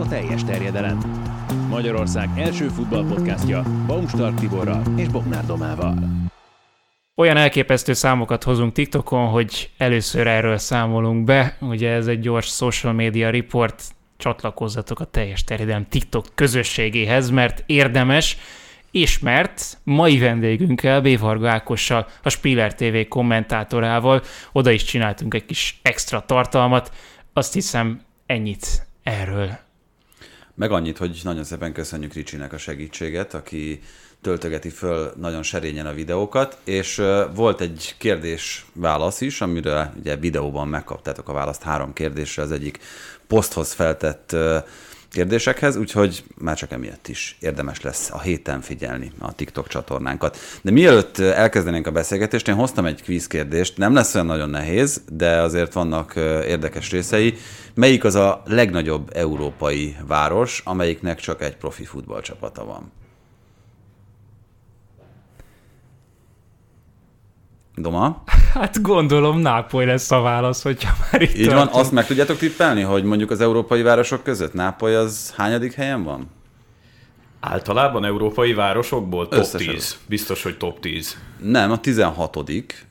a teljes terjedelem. Magyarország első futballpodcastja Baumstark Tiborral és Bognár Domával. Olyan elképesztő számokat hozunk TikTokon, hogy először erről számolunk be. Ugye ez egy gyors social media report, csatlakozzatok a teljes terjedelem TikTok közösségéhez, mert érdemes, és mert mai vendégünkkel, B. Varga Ákossal, a Spiller TV kommentátorával oda is csináltunk egy kis extra tartalmat. Azt hiszem ennyit erről. Meg annyit, hogy nagyon szépen köszönjük Ricsinek a segítséget, aki töltögeti föl nagyon serényen a videókat, és volt egy kérdés-válasz is, amire ugye videóban megkaptátok a választ három kérdésre, az egyik poszthoz feltett kérdésekhez, úgyhogy már csak emiatt is érdemes lesz a héten figyelni a TikTok csatornánkat. De mielőtt elkezdenénk a beszélgetést, én hoztam egy kvíz kérdést, nem lesz olyan nagyon nehéz, de azért vannak érdekes részei. Melyik az a legnagyobb európai város, amelyiknek csak egy profi futballcsapata van? Doma? Hát gondolom Nápoly lesz a válasz, hogyha már itt Így tartunk. van, azt meg tudjátok tippelni, hogy mondjuk az európai városok között Nápoly az hányadik helyen van? Általában európai városokból top Összesen. 10. Biztos, hogy top 10. Nem, a 16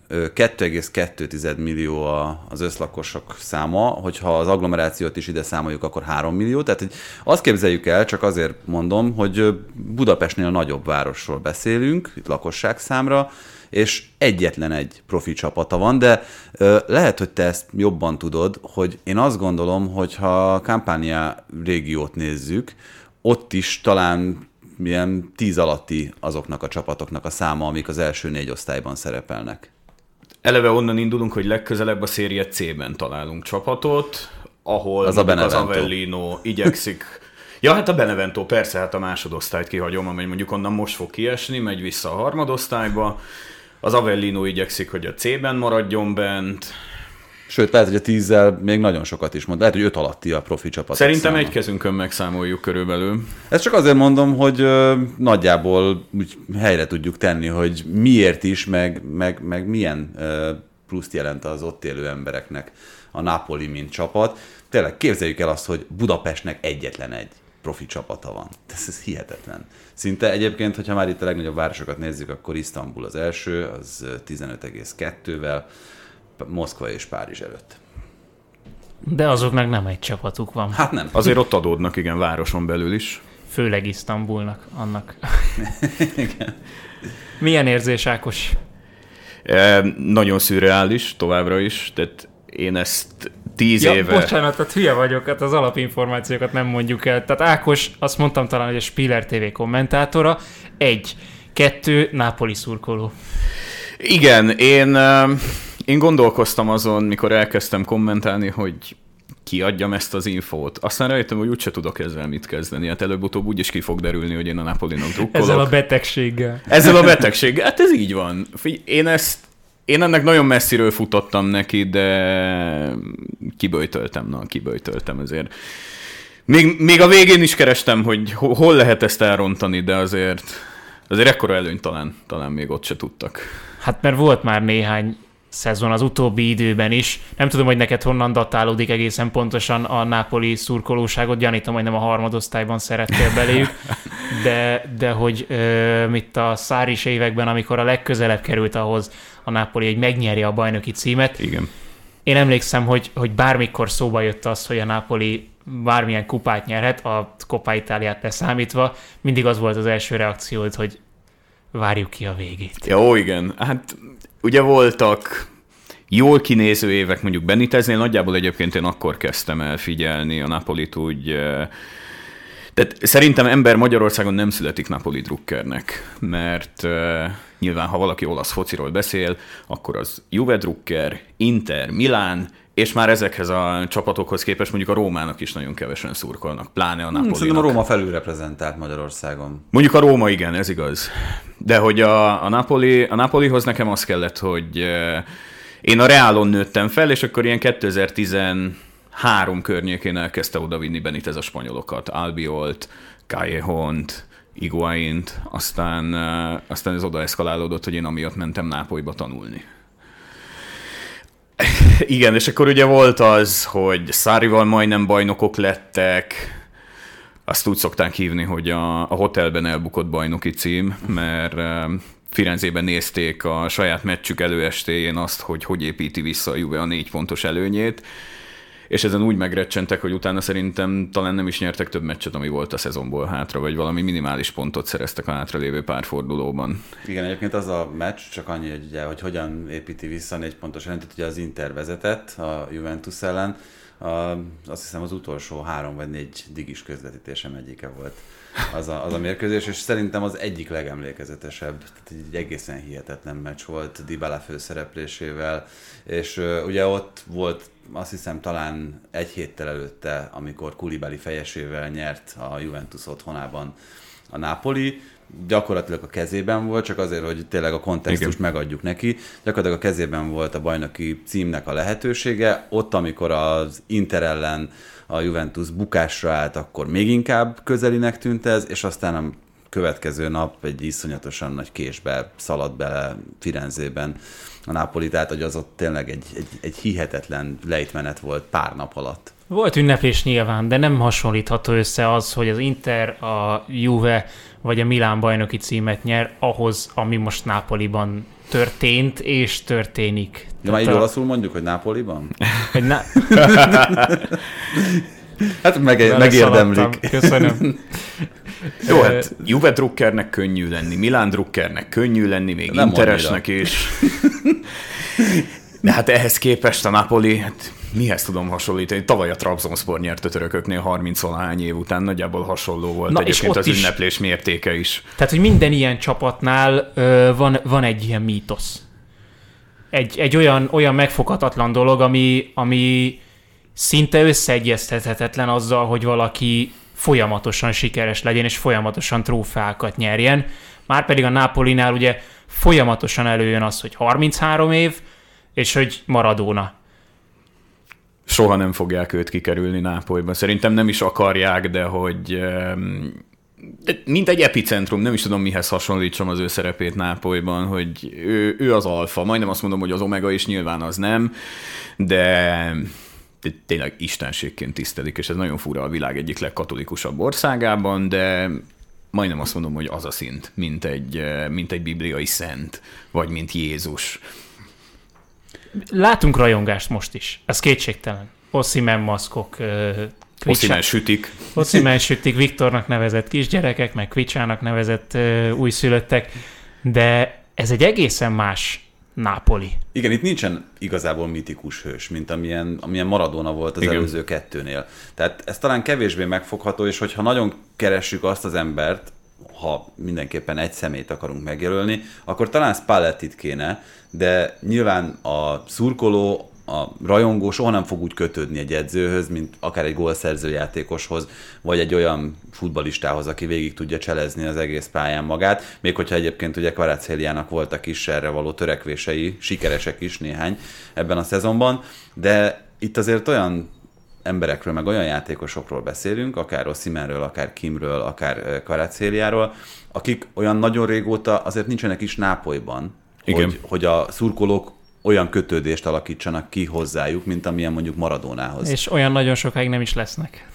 2,2 millió az összlakosok száma, hogyha az agglomerációt is ide számoljuk, akkor 3 millió. Tehát hogy azt képzeljük el, csak azért mondom, hogy Budapestnél nagyobb városról beszélünk, itt lakosság számra, és egyetlen egy profi csapata van, de ö, lehet, hogy te ezt jobban tudod, hogy én azt gondolom, hogy ha a Campania régiót nézzük, ott is talán milyen tíz alatti azoknak a csapatoknak a száma, amik az első négy osztályban szerepelnek. Eleve onnan indulunk, hogy legközelebb a széria C-ben találunk csapatot, ahol az, a az Avellino igyekszik Ja, hát a Benevento, persze, hát a másodosztályt kihagyom, amely mondjuk onnan most fog kiesni, megy vissza a harmadosztályba. Az Avellino igyekszik, hogy a C-ben maradjon bent. Sőt, lehet, hogy a tízzel még nagyon sokat is mond. Lehet, hogy öt alatti a profi csapat. Szerintem száma. egy kezünkön megszámoljuk körülbelül. Ezt csak azért mondom, hogy ö, nagyjából úgy helyre tudjuk tenni, hogy miért is, meg, meg, meg milyen ö, pluszt jelent az ott élő embereknek a Napoli, mint csapat. Tényleg képzeljük el azt, hogy Budapestnek egyetlen egy profi csapata van. Ez, ez hihetetlen. Szinte egyébként, hogyha már itt a legnagyobb városokat nézzük, akkor Isztambul az első, az 15,2-vel, Moszkva és Párizs előtt. De azoknak nem egy csapatuk van. Hát nem. Azért ott adódnak, igen, városon belül is. Főleg Isztambulnak, annak. igen. Milyen érzés, Ákos? E, nagyon szürreális továbbra is, tehát én ezt tíz ja, éve... Bocsánat, tehát hülye vagyok, hát az alapinformációkat nem mondjuk el. Tehát Ákos, azt mondtam talán, hogy a Spiller TV kommentátora, egy, kettő, Nápoli szurkoló. Igen, én, én gondolkoztam azon, mikor elkezdtem kommentálni, hogy kiadjam ezt az infót. Aztán rájöttem, hogy úgyse tudok ezzel mit kezdeni. Hát előbb-utóbb úgyis ki fog derülni, hogy én a Napolinak drukkolok. Ezzel a betegséggel. Ezzel a betegséggel. Hát ez így van. Én ezt én ennek nagyon messziről futottam neki, de kiböjtöltem, na, kiböjtöltem ezért. Még, még a végén is kerestem, hogy hol lehet ezt elrontani, de azért, azért ekkora előny talán, talán még ott se tudtak. Hát mert volt már néhány szezon az utóbbi időben is. Nem tudom, hogy neked honnan datálódik egészen pontosan a nápoli szurkolóságot, gyanítom, hogy nem a harmadosztályban szerettél beléjük, de, de hogy ö, mit a száris években, amikor a legközelebb került ahhoz a Nápoli, hogy megnyerje a bajnoki címet. Igen. Én emlékszem, hogy, hogy bármikor szóba jött az, hogy a Nápoli bármilyen kupát nyerhet, a Coppa Itáliát leszámítva, mindig az volt az első reakció, hogy várjuk ki a végét. Jó, igen. Hát ugye voltak jól kinéző évek, mondjuk Beniteznél, nagyjából egyébként én akkor kezdtem el figyelni a Napolit úgy, eh, tehát szerintem ember Magyarországon nem születik Napoli drukkernek, mert uh, nyilván ha valaki olasz fociról beszél, akkor az Juve drukker, Inter, Milán, és már ezekhez a csapatokhoz képest mondjuk a Rómának is nagyon kevesen szurkolnak, pláne a Napoli. Szerintem a Róma felülreprezentált Magyarországon. Mondjuk a Róma igen, ez igaz. De hogy a, a, Napoli, a Napolihoz nekem az kellett, hogy én a Reálon nőttem fel, és akkor ilyen 2013 környékén elkezdte odavinni Benitez a spanyolokat. Albiolt, Callejont, Iguaint, aztán, aztán ez oda eszkalálódott, hogy én amiatt mentem Nápolyba tanulni. Igen, és akkor ugye volt az, hogy Szárival majdnem bajnokok lettek, azt úgy szokták hívni, hogy a, a hotelben elbukott bajnoki cím, mert Firenzében nézték a saját meccsük előestéjén azt, hogy hogy építi vissza a Juve a négy pontos előnyét, és ezen úgy megrecsentek, hogy utána szerintem talán nem is nyertek több meccset, ami volt a szezonból hátra, vagy valami minimális pontot szereztek a hátralévő pár fordulóban. Igen, egyébként az a meccs, csak annyi, hogy, ugye, hogy hogyan építi vissza négy pontos előnyt, ugye az Inter vezetett a Juventus ellen, a, azt hiszem az utolsó három vagy négy digis közvetítésem egyike volt az a, az a mérkőzés, és szerintem az egyik legemlékezetesebb, tehát egy egészen hihetetlen meccs volt Dybala főszereplésével, és ugye ott volt azt hiszem talán egy héttel előtte, amikor Kulibali fejesével nyert a Juventus otthonában a Napoli, gyakorlatilag a kezében volt, csak azért, hogy tényleg a kontextust Igen. megadjuk neki. Gyakorlatilag a kezében volt a bajnoki címnek a lehetősége. Ott, amikor az Inter ellen a Juventus bukásra állt, akkor még inkább közelinek tűnt ez, és aztán a következő nap egy iszonyatosan nagy késbe szaladt bele Firenzében a Napoli, tehát hogy az ott tényleg egy, egy, egy hihetetlen lejtmenet volt pár nap alatt. Volt ünneplés nyilván, de nem hasonlítható össze az, hogy az Inter, a Juve vagy a Milán bajnoki címet nyer ahhoz, ami most Nápoliban történt és történik. De már így a... olaszul mondjuk, hogy Nápoliban? Hogy na... hát meg, megérdemlik. Köszönöm. Jó, hát Juve Druckernek könnyű lenni, Milán Druckernek könnyű lenni, még Nem Interesnek is. De hát ehhez képest a Napoli, hát mihez tudom hasonlítani? Tavaly a Trabzonspor nyert a törököknél 30 valahány év után, nagyjából hasonló volt Na, egyébként az is, ünneplés mértéke is. Tehát, hogy minden ilyen csapatnál ö, van, van egy ilyen mítosz. Egy, egy olyan, olyan megfoghatatlan dolog, ami, ami szinte összeegyeztethetetlen azzal, hogy valaki folyamatosan sikeres legyen, és folyamatosan trófeákat nyerjen. Márpedig a Napolinál ugye folyamatosan előjön az, hogy 33 év, és hogy Maradona soha nem fogják őt kikerülni Nápolyban. Szerintem nem is akarják, de hogy mint egy epicentrum, nem is tudom mihez hasonlítsam az ő szerepét Nápolyban, hogy ő, ő az alfa. Majdnem azt mondom, hogy az omega is nyilván az nem, de tényleg istenségként tisztelik, és ez nagyon fura a világ egyik legkatolikusabb országában, de majdnem azt mondom, hogy az a szint, mint egy, mint egy bibliai szent, vagy mint Jézus. Látunk rajongást most is, ez kétségtelen. Ossimen maszkok, Ossimen sütik. Ossimen sütik, Viktornak nevezett kisgyerekek, meg Kvicsának nevezett uh, újszülöttek, de ez egy egészen más Nápoli. Igen, itt nincsen igazából mitikus hős, mint amilyen, amilyen Maradona volt az Igen. előző kettőnél. Tehát ez talán kevésbé megfogható, és hogyha nagyon keressük azt az embert, ha mindenképpen egy szemét akarunk megjelölni, akkor talán Spallettit kéne, de nyilván a szurkoló, a rajongó soha nem fog úgy kötődni egy edzőhöz, mint akár egy gólszerző játékoshoz, vagy egy olyan futbalistához, aki végig tudja cselezni az egész pályán magát, még hogyha egyébként ugye Kvarácéliának voltak is erre való törekvései, sikeresek is néhány ebben a szezonban, de itt azért olyan emberekről, meg olyan játékosokról beszélünk, akár Ossimenről, akár Kimről, akár Kvarácéliáról, akik olyan nagyon régóta azért nincsenek is Nápolyban, Igen. Hogy, hogy a szurkolók olyan kötődést alakítsanak ki hozzájuk, mint amilyen mondjuk Maradónához. És olyan nagyon sokáig nem is lesznek.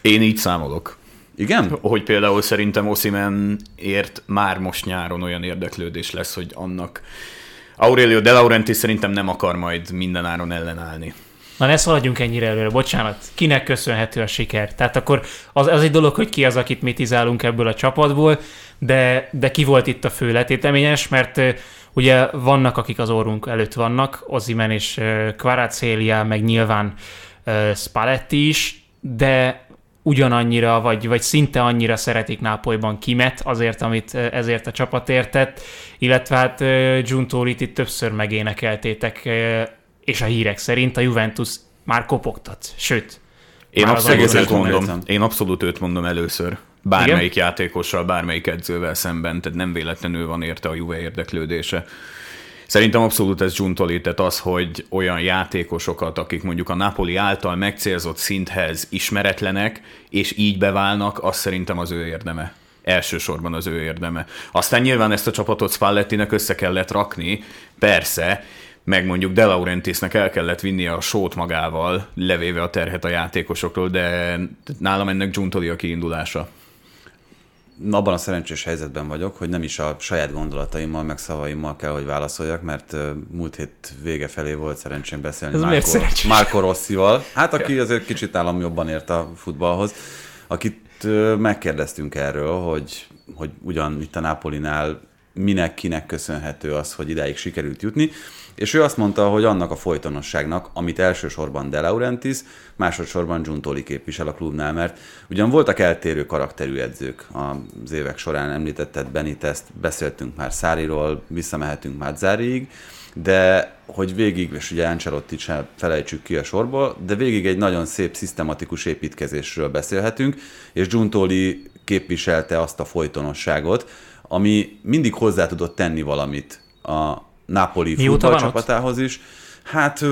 Én így számolok. Igen? Hogy például szerintem ért már most nyáron olyan érdeklődés lesz, hogy annak Aurelio De Laurenti szerintem nem akar majd mindenáron ellenállni. Na ne szaladjunk ennyire előre, bocsánat. Kinek köszönhető a siker? Tehát akkor az, az egy dolog, hogy ki az, akit mitizálunk ebből a csapatból, de, de ki volt itt a fő letéteményes, mert ugye vannak, akik az orrunk előtt vannak, Ozimen és Kvaratskhelia, meg nyilván Spalletti is, de ugyanannyira, vagy, vagy szinte annyira szeretik Nápolyban Kimet, azért, amit ezért a csapat tett, illetve hát Giuntolit itt többször megénekeltétek, és a hírek szerint a Juventus már kopogtat, sőt. Én abszolút, őt mondom, én abszolút őt mondom először. Bármelyik Igen? játékossal, bármelyik edzővel szemben, tehát nem véletlenül van érte a Juve érdeklődése. Szerintem abszolút ez Giuntoli, tehát az, hogy olyan játékosokat, akik mondjuk a Napoli által megcélzott szinthez ismeretlenek, és így beválnak, az szerintem az ő érdeme. Elsősorban az ő érdeme. Aztán nyilván ezt a csapatot Spallettinek össze kellett rakni, persze, meg mondjuk De Laurentisnek el kellett vinni a sót magával, levéve a terhet a játékosokról, de nálam ennek Giuntoli a kiindulása abban a szerencsés helyzetben vagyok, hogy nem is a saját gondolataimmal, meg szavaimmal kell, hogy válaszoljak, mert múlt hét vége felé volt szerencsém beszélni Ez Márko, Márko Rosszival, hát aki azért kicsit állam jobban ért a futballhoz, akit megkérdeztünk erről, hogy, hogy ugyan itt a Napolinál minek, kinek köszönhető az, hogy idáig sikerült jutni, és ő azt mondta, hogy annak a folytonosságnak, amit elsősorban De Laurentiis, másodszorban Giuntoli képvisel a klubnál, mert ugyan voltak eltérő karakterű edzők az évek során, említetted Benitez, beszéltünk már Száriról, visszamehetünk már Záriig, de hogy végig, és ugye Ancelotti sem felejtsük ki a sorból, de végig egy nagyon szép, szisztematikus építkezésről beszélhetünk, és Giuntoli képviselte azt a folytonosságot, ami mindig hozzá tudott tenni valamit a Napoli futballcsapatához is. Hát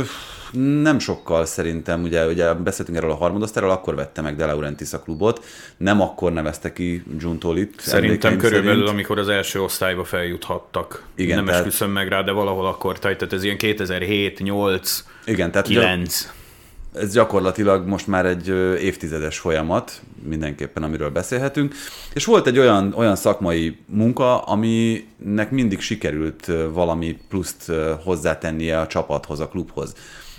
nem sokkal szerintem, ugye, ugye beszéltünk erről a harmadosztáról, akkor vette meg De Laurentiis a klubot, nem akkor nevezte ki Giuntolit. Szerintem körülbelül, szerint. amikor az első osztályba feljuthattak. Igen, nem tehát... esküszöm meg rá, de valahol akkor, tehát ez ilyen 2007, 8, Igen, tehát 9. Ugye, ez gyakorlatilag most már egy évtizedes folyamat, mindenképpen, amiről beszélhetünk. És volt egy olyan, olyan szakmai munka, aminek mindig sikerült valami pluszt hozzátennie a csapathoz, a klubhoz.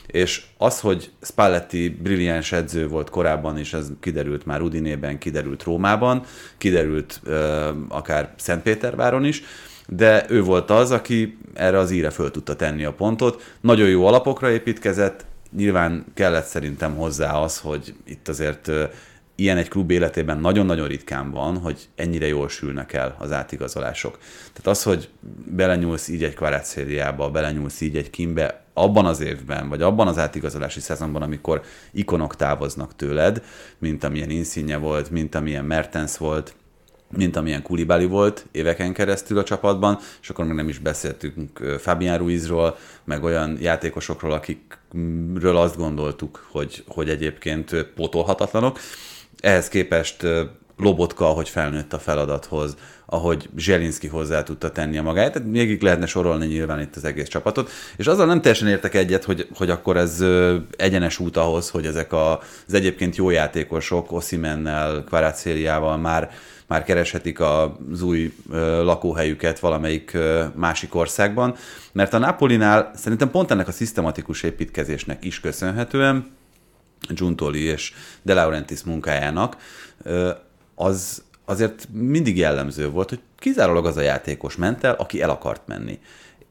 És az, hogy Spalletti brilliáns edző volt korábban, és ez kiderült már Udinében, kiderült Rómában, kiderült uh, akár Szentpéterváron is, de ő volt az, aki erre az íre föl tudta tenni a pontot. Nagyon jó alapokra építkezett, nyilván kellett szerintem hozzá az, hogy itt azért ilyen egy klub életében nagyon-nagyon ritkán van, hogy ennyire jól sülnek el az átigazolások. Tehát az, hogy belenyúlsz így egy kvarátszériába, belenyúlsz így egy kimbe, abban az évben, vagy abban az átigazolási szezonban, amikor ikonok távoznak tőled, mint amilyen Insigne volt, mint amilyen Mertens volt, mint amilyen Kulibali volt éveken keresztül a csapatban, és akkor még nem is beszéltünk Fabián Ruizról, meg olyan játékosokról, akikről azt gondoltuk, hogy, hogy egyébként pótolhatatlanok. Ehhez képest Lobotka, hogy felnőtt a feladathoz, ahogy Zselinski hozzá tudta tenni a magáét, tehát még lehetne sorolni nyilván itt az egész csapatot, és azzal nem teljesen értek egyet, hogy, hogy akkor ez egyenes út ahhoz, hogy ezek a, az egyébként jó játékosok Osimennel, Kvarácéliával már már kereshetik az új lakóhelyüket valamelyik másik országban, mert a Napolinál szerintem pont ennek a szisztematikus építkezésnek is köszönhetően, Giuntoli és De Laurentiis munkájának, az azért mindig jellemző volt, hogy kizárólag az a játékos ment el, aki el akart menni.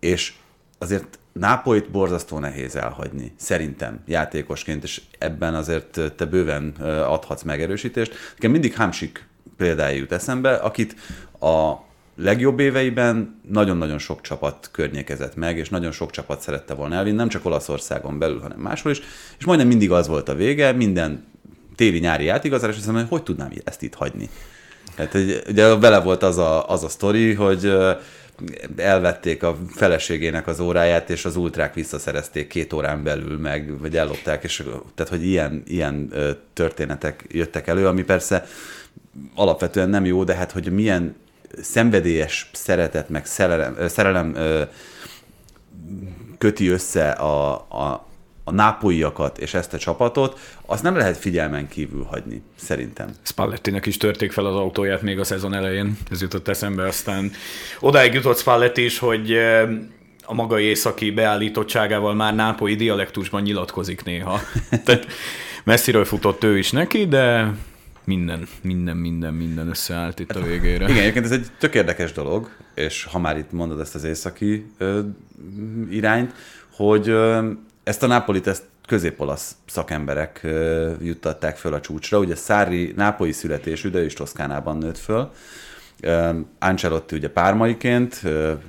És azért Nápolyt borzasztó nehéz elhagyni, szerintem játékosként, és ebben azért te bőven adhatsz megerősítést. Nekem mindig Hamsik példája jut eszembe, akit a legjobb éveiben nagyon-nagyon sok csapat környékezett meg, és nagyon sok csapat szerette volna elvinni, nem csak Olaszországon belül, hanem máshol is, és majdnem mindig az volt a vége, minden téli-nyári átigazolás, és hogy hogy tudnám ezt itt hagyni. Hát ugye vele volt az a, az a sztori, hogy elvették a feleségének az óráját, és az ultrák visszaszerezték két órán belül meg, vagy ellopták, és tehát, hogy ilyen, ilyen történetek jöttek elő, ami persze alapvetően nem jó, de hát, hogy milyen szenvedélyes szeretet, meg szerelem, szerelem köti össze a, a, a nápolyiakat és ezt a csapatot, azt nem lehet figyelmen kívül hagyni, szerintem. Spallettinek is törték fel az autóját még a szezon elején, ez jutott eszembe, aztán odáig jutott Spalletti is, hogy a maga északi beállítottságával már nápolyi dialektusban nyilatkozik néha. Tehát messziről futott ő is neki, de minden, minden, minden, minden összeállt itt a végére. Igen, egyébként ez egy tök érdekes dolog, és ha már itt mondod ezt az északi ö, irányt, hogy ö, ezt a Napolit, ezt középolasz szakemberek ö, juttatták föl a csúcsra. Ugye Szári nápolyi születésű, de ő is Toszkánában nőtt föl, Ancelotti ugye pármaiként,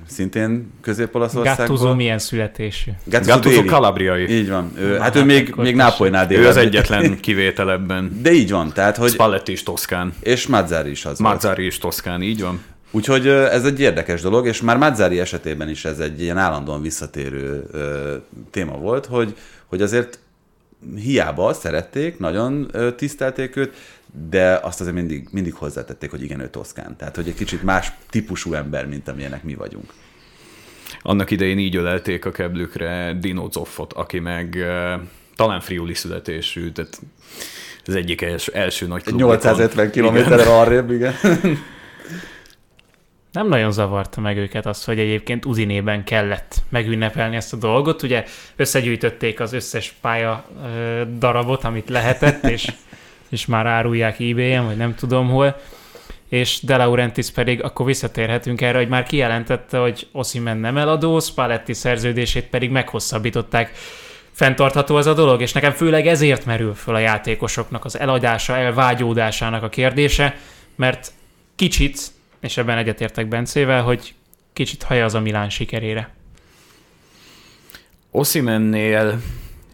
szintén Közép-Olaszországban. Gattuso milyen születésű? Gattuso, Gattuso kalabriai. Így van. Ő, hát, hát ő még, még Nápolynál dél. Ő az egyetlen kivétel ebben. De így van. Tehát, hogy... Spalletti is Toszkán. És Mazzari is az Mazzari is Toszkán, így van. Úgyhogy ez egy érdekes dolog, és már Mazzari esetében is ez egy ilyen állandóan visszatérő téma volt, hogy, hogy azért hiába szerették, nagyon tisztelték őt, de azt azért mindig, mindig hozzátették, hogy igen, ő toszkán. Tehát, hogy egy kicsit más típusú ember, mint amilyenek mi vagyunk. Annak idején így ölelték a keblükre Dino Zoffot, aki meg talán friuli születésű, tehát az egyik első, első nagy klub. 850 kilométerre arrébb, igen. Nem nagyon zavarta meg őket az, hogy egyébként Uzinében kellett megünnepelni ezt a dolgot. Ugye összegyűjtötték az összes pálya darabot, amit lehetett, és, és már árulják ebay-en, vagy nem tudom hol. És De Laurentiis pedig, akkor visszatérhetünk erre, hogy már kijelentette, hogy Osimen nem eladó, Spalletti szerződését pedig meghosszabbították fenntartható ez a dolog, és nekem főleg ezért merül föl a játékosoknak az eladása, elvágyódásának a kérdése, mert kicsit, és ebben egyetértek Bencével, hogy kicsit haja az a Milán sikerére. Osimennél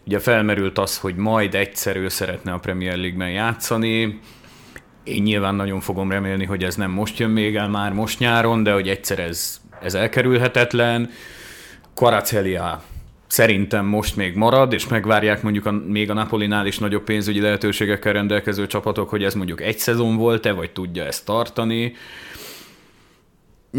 ugye felmerült az, hogy majd egyszer ő szeretne a Premier League-ben játszani. Én nyilván nagyon fogom remélni, hogy ez nem most jön még el, már most nyáron, de hogy egyszer ez, ez elkerülhetetlen. Karacelia szerintem most még marad, és megvárják mondjuk a, még a Napolinál is nagyobb pénzügyi lehetőségekkel rendelkező csapatok, hogy ez mondjuk egy szezon volt-e, vagy tudja ezt tartani.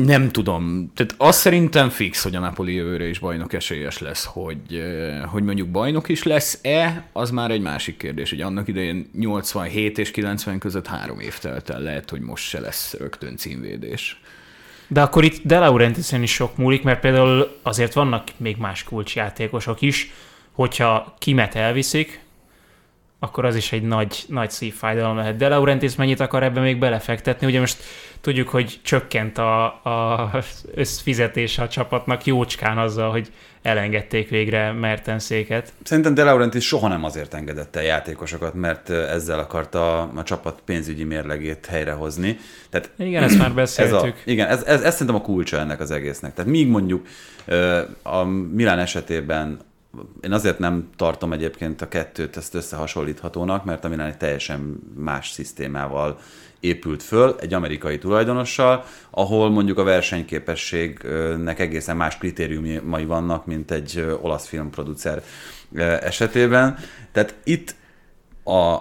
Nem tudom. Tehát azt szerintem fix, hogy a Napoli jövőre is bajnok esélyes lesz, hogy, eh, hogy mondjuk bajnok is lesz-e, az már egy másik kérdés. Hogy annak idején 87 és 90 között három év telt el, lehet, hogy most se lesz rögtön címvédés. De akkor itt De Laurentisen is sok múlik, mert például azért vannak még más kulcsjátékosok is, hogyha kimet elviszik, akkor az is egy nagy, nagy szívfájdalom lehet. De Laurentis mennyit akar ebbe még belefektetni? Ugye most tudjuk, hogy csökkent a, a összfizetése a csapatnak jócskán azzal, hogy elengedték végre Mertenszéket. Szerintem De Laurentiis soha nem azért engedett el játékosokat, mert ezzel akarta a, csapat pénzügyi mérlegét helyrehozni. Tehát igen, ezt már beszéltük. Ez a, igen, ez, ez, ez szerintem a kulcsa ennek az egésznek. Tehát míg mondjuk a Milán esetében én azért nem tartom egyébként a kettőt ezt összehasonlíthatónak, mert a Milán egy teljesen más szisztémával épült föl egy amerikai tulajdonossal, ahol mondjuk a versenyképességnek egészen más kritériumai vannak, mint egy olasz filmproducer esetében. Tehát itt a,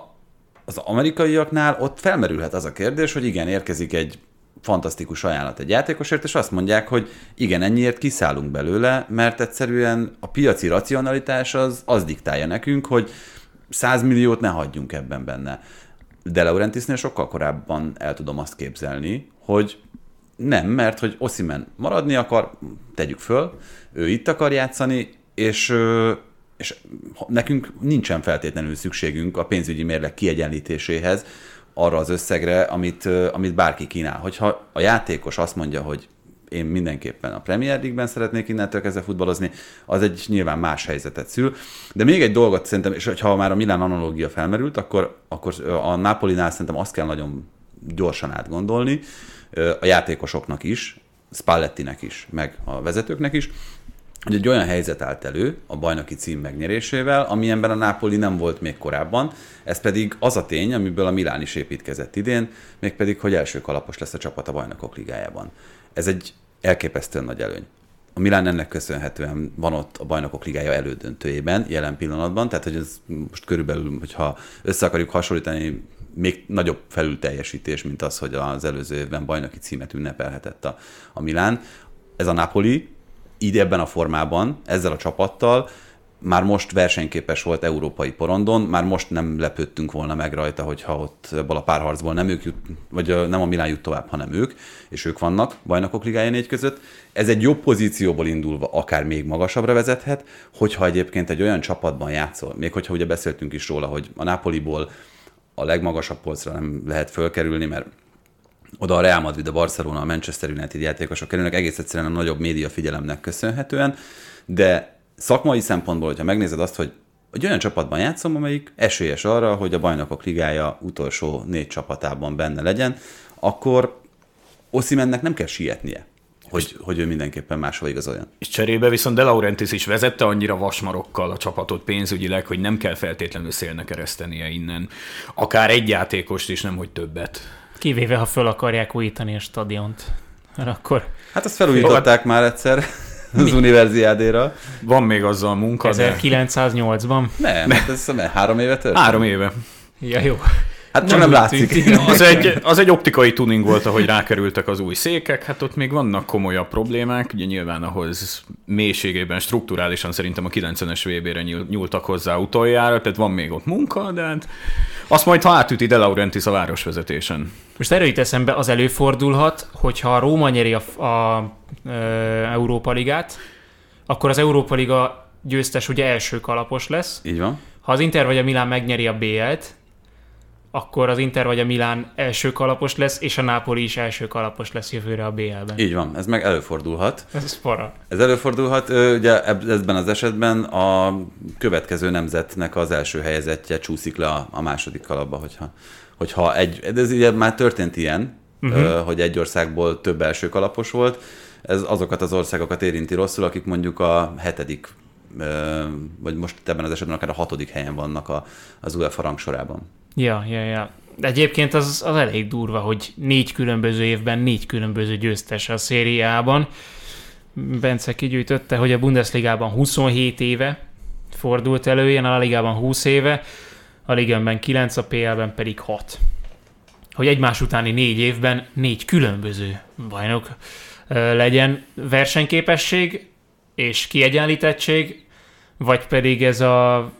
az amerikaiaknál ott felmerülhet az a kérdés, hogy igen, érkezik egy fantasztikus ajánlat egy játékosért, és azt mondják, hogy igen, ennyiért kiszállunk belőle, mert egyszerűen a piaci racionalitás az, az diktálja nekünk, hogy 100 milliót ne hagyjunk ebben benne. De Laurentisnél sokkal korábban el tudom azt képzelni, hogy nem, mert hogy Osimen maradni akar, tegyük föl, ő itt akar játszani, és, és nekünk nincsen feltétlenül szükségünk a pénzügyi mérleg kiegyenlítéséhez, arra az összegre, amit, amit bárki kínál. Hogyha a játékos azt mondja, hogy én mindenképpen a Premier League-ben szeretnék innentől kezdve futballozni, az egy nyilván más helyzetet szül. De még egy dolgot szerintem, és ha már a Milán analógia felmerült, akkor, akkor a Napolinál szerintem azt kell nagyon gyorsan átgondolni, a játékosoknak is, Spallettinek is, meg a vezetőknek is, hogy egy olyan helyzet állt elő a bajnoki cím megnyerésével, amilyenben a Napoli nem volt még korábban, ez pedig az a tény, amiből a Milán is építkezett idén, mégpedig, hogy első kalapos lesz a csapat a bajnokok ligájában. Ez egy elképesztően nagy előny. A Milán ennek köszönhetően van ott a bajnokok ligája elődöntőjében jelen pillanatban, tehát hogy ez most körülbelül, hogyha össze akarjuk hasonlítani, még nagyobb felülteljesítés, mint az, hogy az előző évben bajnoki címet ünnepelhetett a, a Milán. Ez a Napoli, így ebben a formában, ezzel a csapattal már most versenyképes volt európai porondon, már most nem lepődtünk volna meg rajta, hogyha ott ebből a párharcból nem ők jut, vagy nem a Milán jut tovább, hanem ők, és ők vannak bajnokok ligája négy között. Ez egy jobb pozícióból indulva akár még magasabbra vezethet, hogyha egyébként egy olyan csapatban játszol, még hogyha ugye beszéltünk is róla, hogy a Napoliból a legmagasabb polcra nem lehet fölkerülni, mert oda a Real Madrid, a Barcelona, a Manchester United játékosok kerülnek egész egyszerűen a nagyobb média figyelemnek köszönhetően, de szakmai szempontból, hogyha megnézed azt, hogy egy olyan csapatban játszom, amelyik esélyes arra, hogy a bajnokok ligája utolsó négy csapatában benne legyen, akkor Oszimennek nem kell sietnie hogy, hogy ő mindenképpen máshol igazoljon. És cserébe viszont De Laurentiis is vezette annyira vasmarokkal a csapatot pénzügyileg, hogy nem kell feltétlenül szélnek eresztenie innen. Akár egy játékost is, nem hogy többet. Kivéve, ha föl akarják újítani a stadiont. Mert akkor... Hát azt felújították már egyszer az univerziádéra. Van még azzal munka, 1908-ban? Nem, hát ez nem, három éve történt. Három éve. Ja, jó. Hát csak nem, úgy látszik. igen. Az egy, az egy optikai tuning volt, ahogy rákerültek az új székek, hát ott még vannak komolyabb problémák, ugye nyilván ahhoz mélységében, strukturálisan szerintem a 90-es VB-re nyúl- nyúltak hozzá utoljára, tehát van még ott munka, de hát azt majd, ha átüti De Laurentiis a városvezetésen. Most erről jut eszembe, az előfordulhat, hogyha a Róma nyeri a, a, a Európa Ligát, akkor az Európa Liga győztes ugye első kalapos lesz. Így van. Ha az Inter vagy a Milán megnyeri a BL-t, akkor az Inter vagy a Milán első kalapos lesz, és a Napoli is első kalapos lesz jövőre a BL-ben. Így van, ez meg előfordulhat. Ez para. Ez előfordulhat, ugye eb- ebben az esetben a következő nemzetnek az első helyezettje csúszik le a, a második kalapba, hogyha, hogyha egy, ez ugye már történt ilyen, uh-huh. hogy egy országból több első kalapos volt, ez azokat az országokat érinti rosszul, akik mondjuk a hetedik, vagy most ebben az esetben akár a hatodik helyen vannak a, az UEFA rangsorában. Ja, ja, ja. De egyébként az, az elég durva, hogy négy különböző évben négy különböző győztes a szériában. Bence kigyűjtötte, hogy a Bundesligában 27 éve fordult elő, ilyen a Ligában 20 éve, a Ligenben 9, a PL-ben pedig 6. Hogy egymás utáni négy évben négy különböző bajnok legyen versenyképesség és kiegyenlítettség, vagy pedig ez a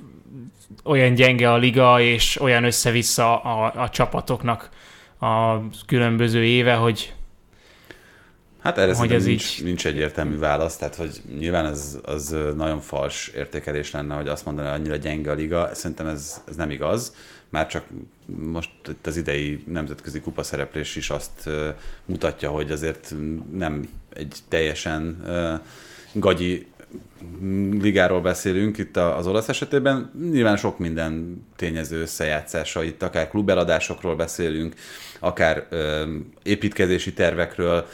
olyan gyenge a liga, és olyan össze-vissza a, a csapatoknak a különböző éve, hogy Hát erre Hogy ez nincs, így- nincs egyértelmű válasz, tehát hogy nyilván ez az nagyon fals értékelés lenne, hogy azt mondaná, hogy annyira gyenge a liga. Szerintem ez, ez nem igaz, már csak most itt az idei nemzetközi kupa szereplés is azt mutatja, hogy azért nem egy teljesen gagyi ligáról beszélünk itt az olasz esetében. Nyilván sok minden tényező összejátszása, itt akár klubeladásokról beszélünk, akár ö, építkezési tervekről,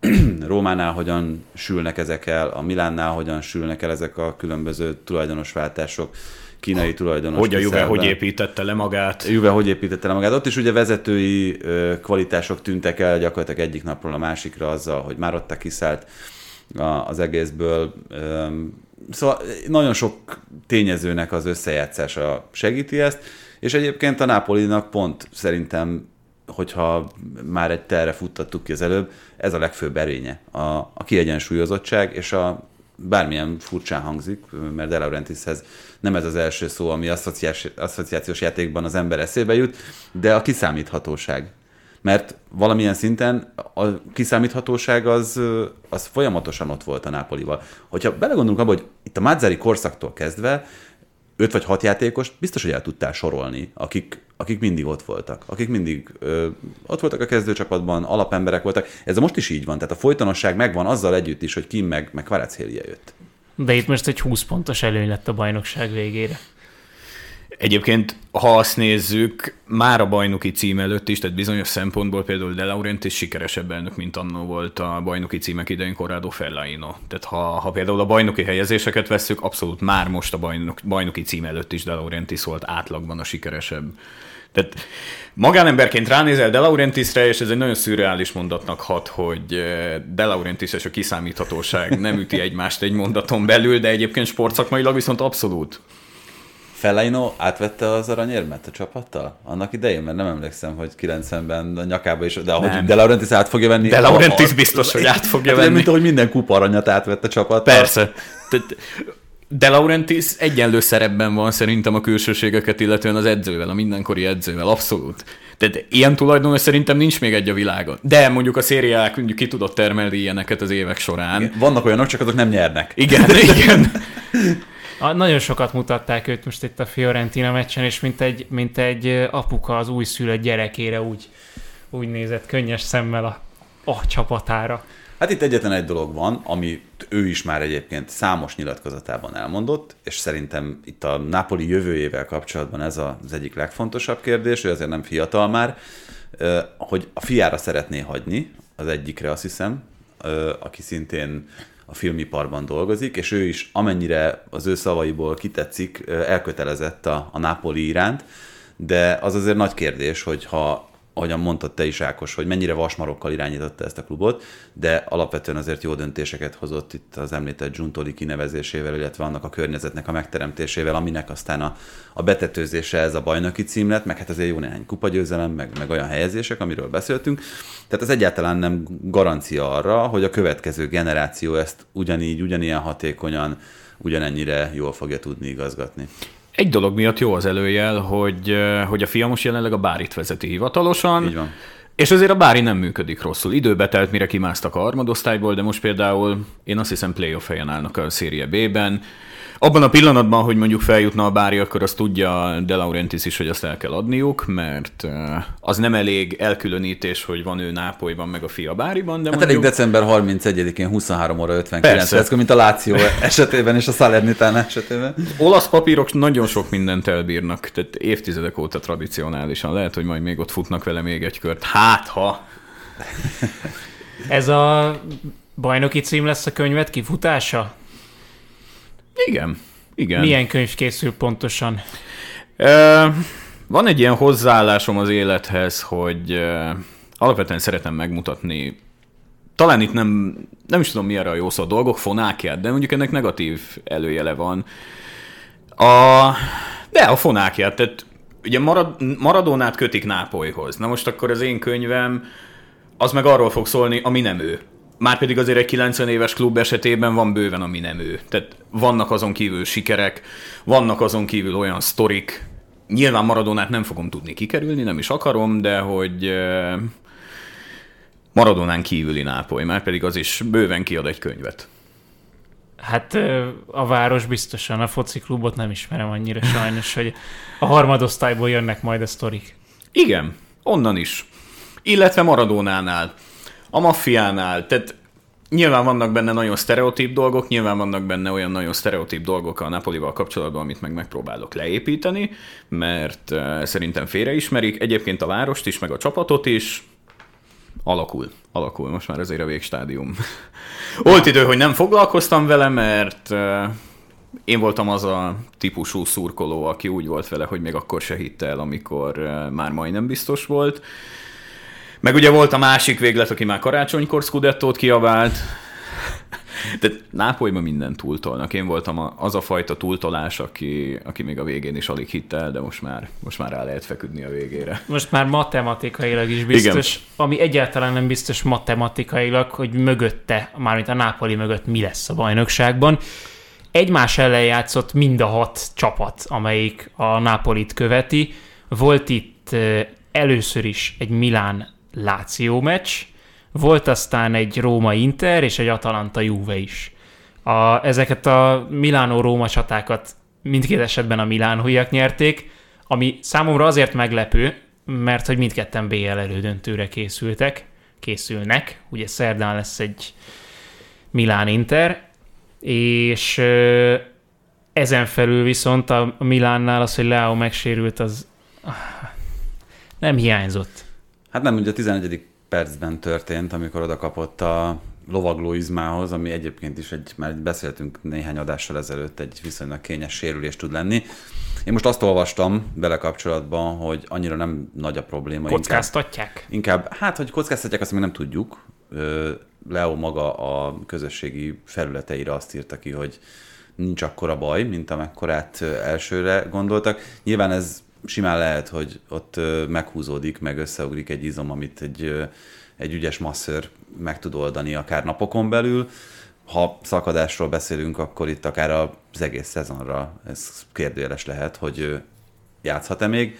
Rómánál hogyan sülnek ezek el, a Milánnál hogyan sülnek el ezek a különböző tulajdonosváltások, kínai tulajdonos. Hogy a Juve hogy építette le magát. Juve hogy építette le magát. Ott is ugye vezetői kvalitások tűntek el gyakorlatilag egyik napról a másikra azzal, hogy már ott kiszállt az egészből. Szóval nagyon sok tényezőnek az összejátszása segíti ezt, és egyébként a Nápolinak pont szerintem, hogyha már egy terre futtattuk ki az előbb, ez a legfőbb erénye, a, a kiegyensúlyozottság, és a bármilyen furcsán hangzik, mert De Laurentiishez nem ez az első szó, ami asszociációs játékban az ember eszébe jut, de a kiszámíthatóság. Mert valamilyen szinten a kiszámíthatóság az, az folyamatosan ott volt a Nápolival. Hogyha belegondolunk abba, hogy itt a Mazzari korszaktól kezdve öt vagy hat játékost biztos, hogy el tudtál sorolni, akik, akik mindig ott voltak. Akik mindig ö, ott voltak a kezdőcsapatban, alapemberek voltak. Ez most is így van, tehát a folytonosság megvan azzal együtt is, hogy Kim meg, meg Kvaratskhelia jött. de itt most egy 20 pontos előny lett a bajnokság végére. Egyébként, ha azt nézzük, már a bajnoki cím előtt is, tehát bizonyos szempontból például De Laurentiis sikeresebb elnök, mint annó volt a bajnoki címek idején Corrado Fellaino. Tehát ha, ha például a bajnoki helyezéseket vesszük, abszolút már most a bajnok, bajnoki cím előtt is De Laurentiis volt átlagban a sikeresebb. Tehát magánemberként ránézel De Laurentiisre, és ez egy nagyon szürreális mondatnak hat, hogy eh, De Laurentiis és a kiszámíthatóság nem üti egymást egy mondaton belül, de egyébként sportszakmailag viszont abszolút. Fellaino átvette az aranyérmet a csapattal? Annak idején, mert nem emlékszem, hogy 90-ben a nyakába is, de ahogy Nem. De Laurentiis át fogja venni. De Laurentiis biztos, hogy át fogja Hát, venni. Mint ahogy minden kupa aranyat átvett a csapat. Persze. De Laurentiis egyenlő szerepben van szerintem a külsőségeket, illetően az edzővel, a mindenkori edzővel, abszolút. Tehát ilyen tulajdonos szerintem nincs még egy a világon. De mondjuk a szériák mondjuk ki tudott termelni ilyeneket az évek során. Vannak olyanok, csak azok nem nyernek. Igen, igen. A, nagyon sokat mutatták őt most itt a Fiorentina meccsen, és mint egy, mint egy apuka az újszülött gyerekére úgy, úgy nézett könnyes szemmel a, a csapatára. Hát itt egyetlen egy dolog van, amit ő is már egyébként számos nyilatkozatában elmondott, és szerintem itt a Napoli jövőjével kapcsolatban ez az egyik legfontosabb kérdés, ő azért nem fiatal már, hogy a fiára szeretné hagyni, az egyikre azt hiszem, aki szintén a filmiparban dolgozik, és ő is amennyire az ő szavaiból kitetszik, elkötelezett a, a Napoli iránt, de az azért nagy kérdés, hogy ha ahogyan mondtad te is, Ákos, hogy mennyire vasmarokkal irányította ezt a klubot, de alapvetően azért jó döntéseket hozott itt az említett Giuntoli kinevezésével, illetve annak a környezetnek a megteremtésével, aminek aztán a, a betetőzése ez a bajnoki cím lett, meg hát azért jó néhány kupagyőzelem, meg, meg olyan helyezések, amiről beszéltünk. Tehát ez egyáltalán nem garancia arra, hogy a következő generáció ezt ugyanígy, ugyanilyen hatékonyan, ugyanennyire jól fogja tudni igazgatni. Egy dolog miatt jó az előjel, hogy, hogy a fia most jelenleg a Bárit vezeti hivatalosan. Így van. És azért a Bári nem működik rosszul. Időbe telt, mire kimásztak a harmadosztályból, de most például én azt hiszem playoff helyen állnak a Szérie B-ben. Abban a pillanatban, hogy mondjuk feljutna a Bári, akkor azt tudja De Laurentiis is, hogy azt el kell adniuk, mert az nem elég elkülönítés, hogy van ő Nápolyban, meg a fia Báriban. De hát mondjuk... elég december 31-én 23 óra 59 perc, mint a Láció esetében és a Salernitán esetében. Olasz papírok nagyon sok mindent elbírnak, tehát évtizedek óta tradicionálisan. Lehet, hogy majd még ott futnak vele még egy kört. Hát, ha... Ez a bajnoki cím lesz a könyvet kifutása? Igen. Igen. Milyen könyv készül pontosan? Van egy ilyen hozzáállásom az élethez, hogy alapvetően szeretem megmutatni talán itt nem, nem is tudom mi erre a jó szó, a dolgok fonákját, de mondjuk ennek negatív előjele van. A, de a fonákját, tehát ugye Marad, Maradónát kötik Nápolyhoz. Na most akkor az én könyvem az meg arról fog szólni, ami nem ő. Márpedig azért egy 90 éves klub esetében van bőven, ami nem ő. Tehát vannak azon kívül sikerek, vannak azon kívül olyan sztorik. Nyilván Maradonát nem fogom tudni kikerülni, nem is akarom, de hogy Maradonán kívüli Nápoly, már pedig az is bőven kiad egy könyvet. Hát a város biztosan, a foci klubot nem ismerem annyira sajnos, hogy a harmadosztályból jönnek majd a sztorik. Igen, onnan is. Illetve Maradónánál a maffiánál, tehát nyilván vannak benne nagyon sztereotíp dolgok, nyilván vannak benne olyan nagyon sztereotíp dolgok a Napolival kapcsolatban, amit meg megpróbálok leépíteni, mert szerintem félreismerik. Egyébként a várost is, meg a csapatot is, alakul, alakul, most már azért a végstádium. Volt idő, hogy nem foglalkoztam vele, mert én voltam az a típusú szurkoló, aki úgy volt vele, hogy még akkor se hitte el, amikor már majdnem biztos volt. Meg ugye volt a másik véglet, aki már karácsonykor Scudettót kiabált. De Nápolyban minden túltolnak. Én voltam az a fajta túltolás, aki, aki még a végén is alig hitte el, de most már, most már rá lehet feküdni a végére. Most már matematikailag is biztos, Igen. ami egyáltalán nem biztos matematikailag, hogy mögötte, mármint a Nápoli mögött mi lesz a bajnokságban. Egymás ellen játszott mind a hat csapat, amelyik a Nápolit követi. Volt itt először is egy Milán Láció meccs, volt aztán egy Róma-Inter és egy Atalanta-Juve is. A, ezeket a Milánó-Róma csatákat mindkét esetben a Milánóiak nyerték, ami számomra azért meglepő, mert hogy mindketten BL elődöntőre készültek, készülnek, ugye szerdán lesz egy Milán-Inter, és ezen felül viszont a Milánnál az, hogy Leo megsérült, az nem hiányzott. Hát nem, ugye a 11. percben történt, amikor oda kapott a lovagló izmához, ami egyébként is egy, már beszéltünk néhány adással ezelőtt, egy viszonylag kényes sérülés tud lenni. Én most azt olvastam bele kapcsolatban, hogy annyira nem nagy a probléma. Kockáztatják? Inkább, inkább hát, hogy kockáztatják, azt még nem tudjuk. Leo maga a közösségi felületeire azt írta ki, hogy nincs akkora baj, mint amekkorát elsőre gondoltak. Nyilván ez simán lehet, hogy ott meghúzódik, meg összeugrik egy izom, amit egy, egy ügyes masször meg tud oldani akár napokon belül. Ha szakadásról beszélünk, akkor itt akár az egész szezonra ez kérdőjeles lehet, hogy játszhat-e még.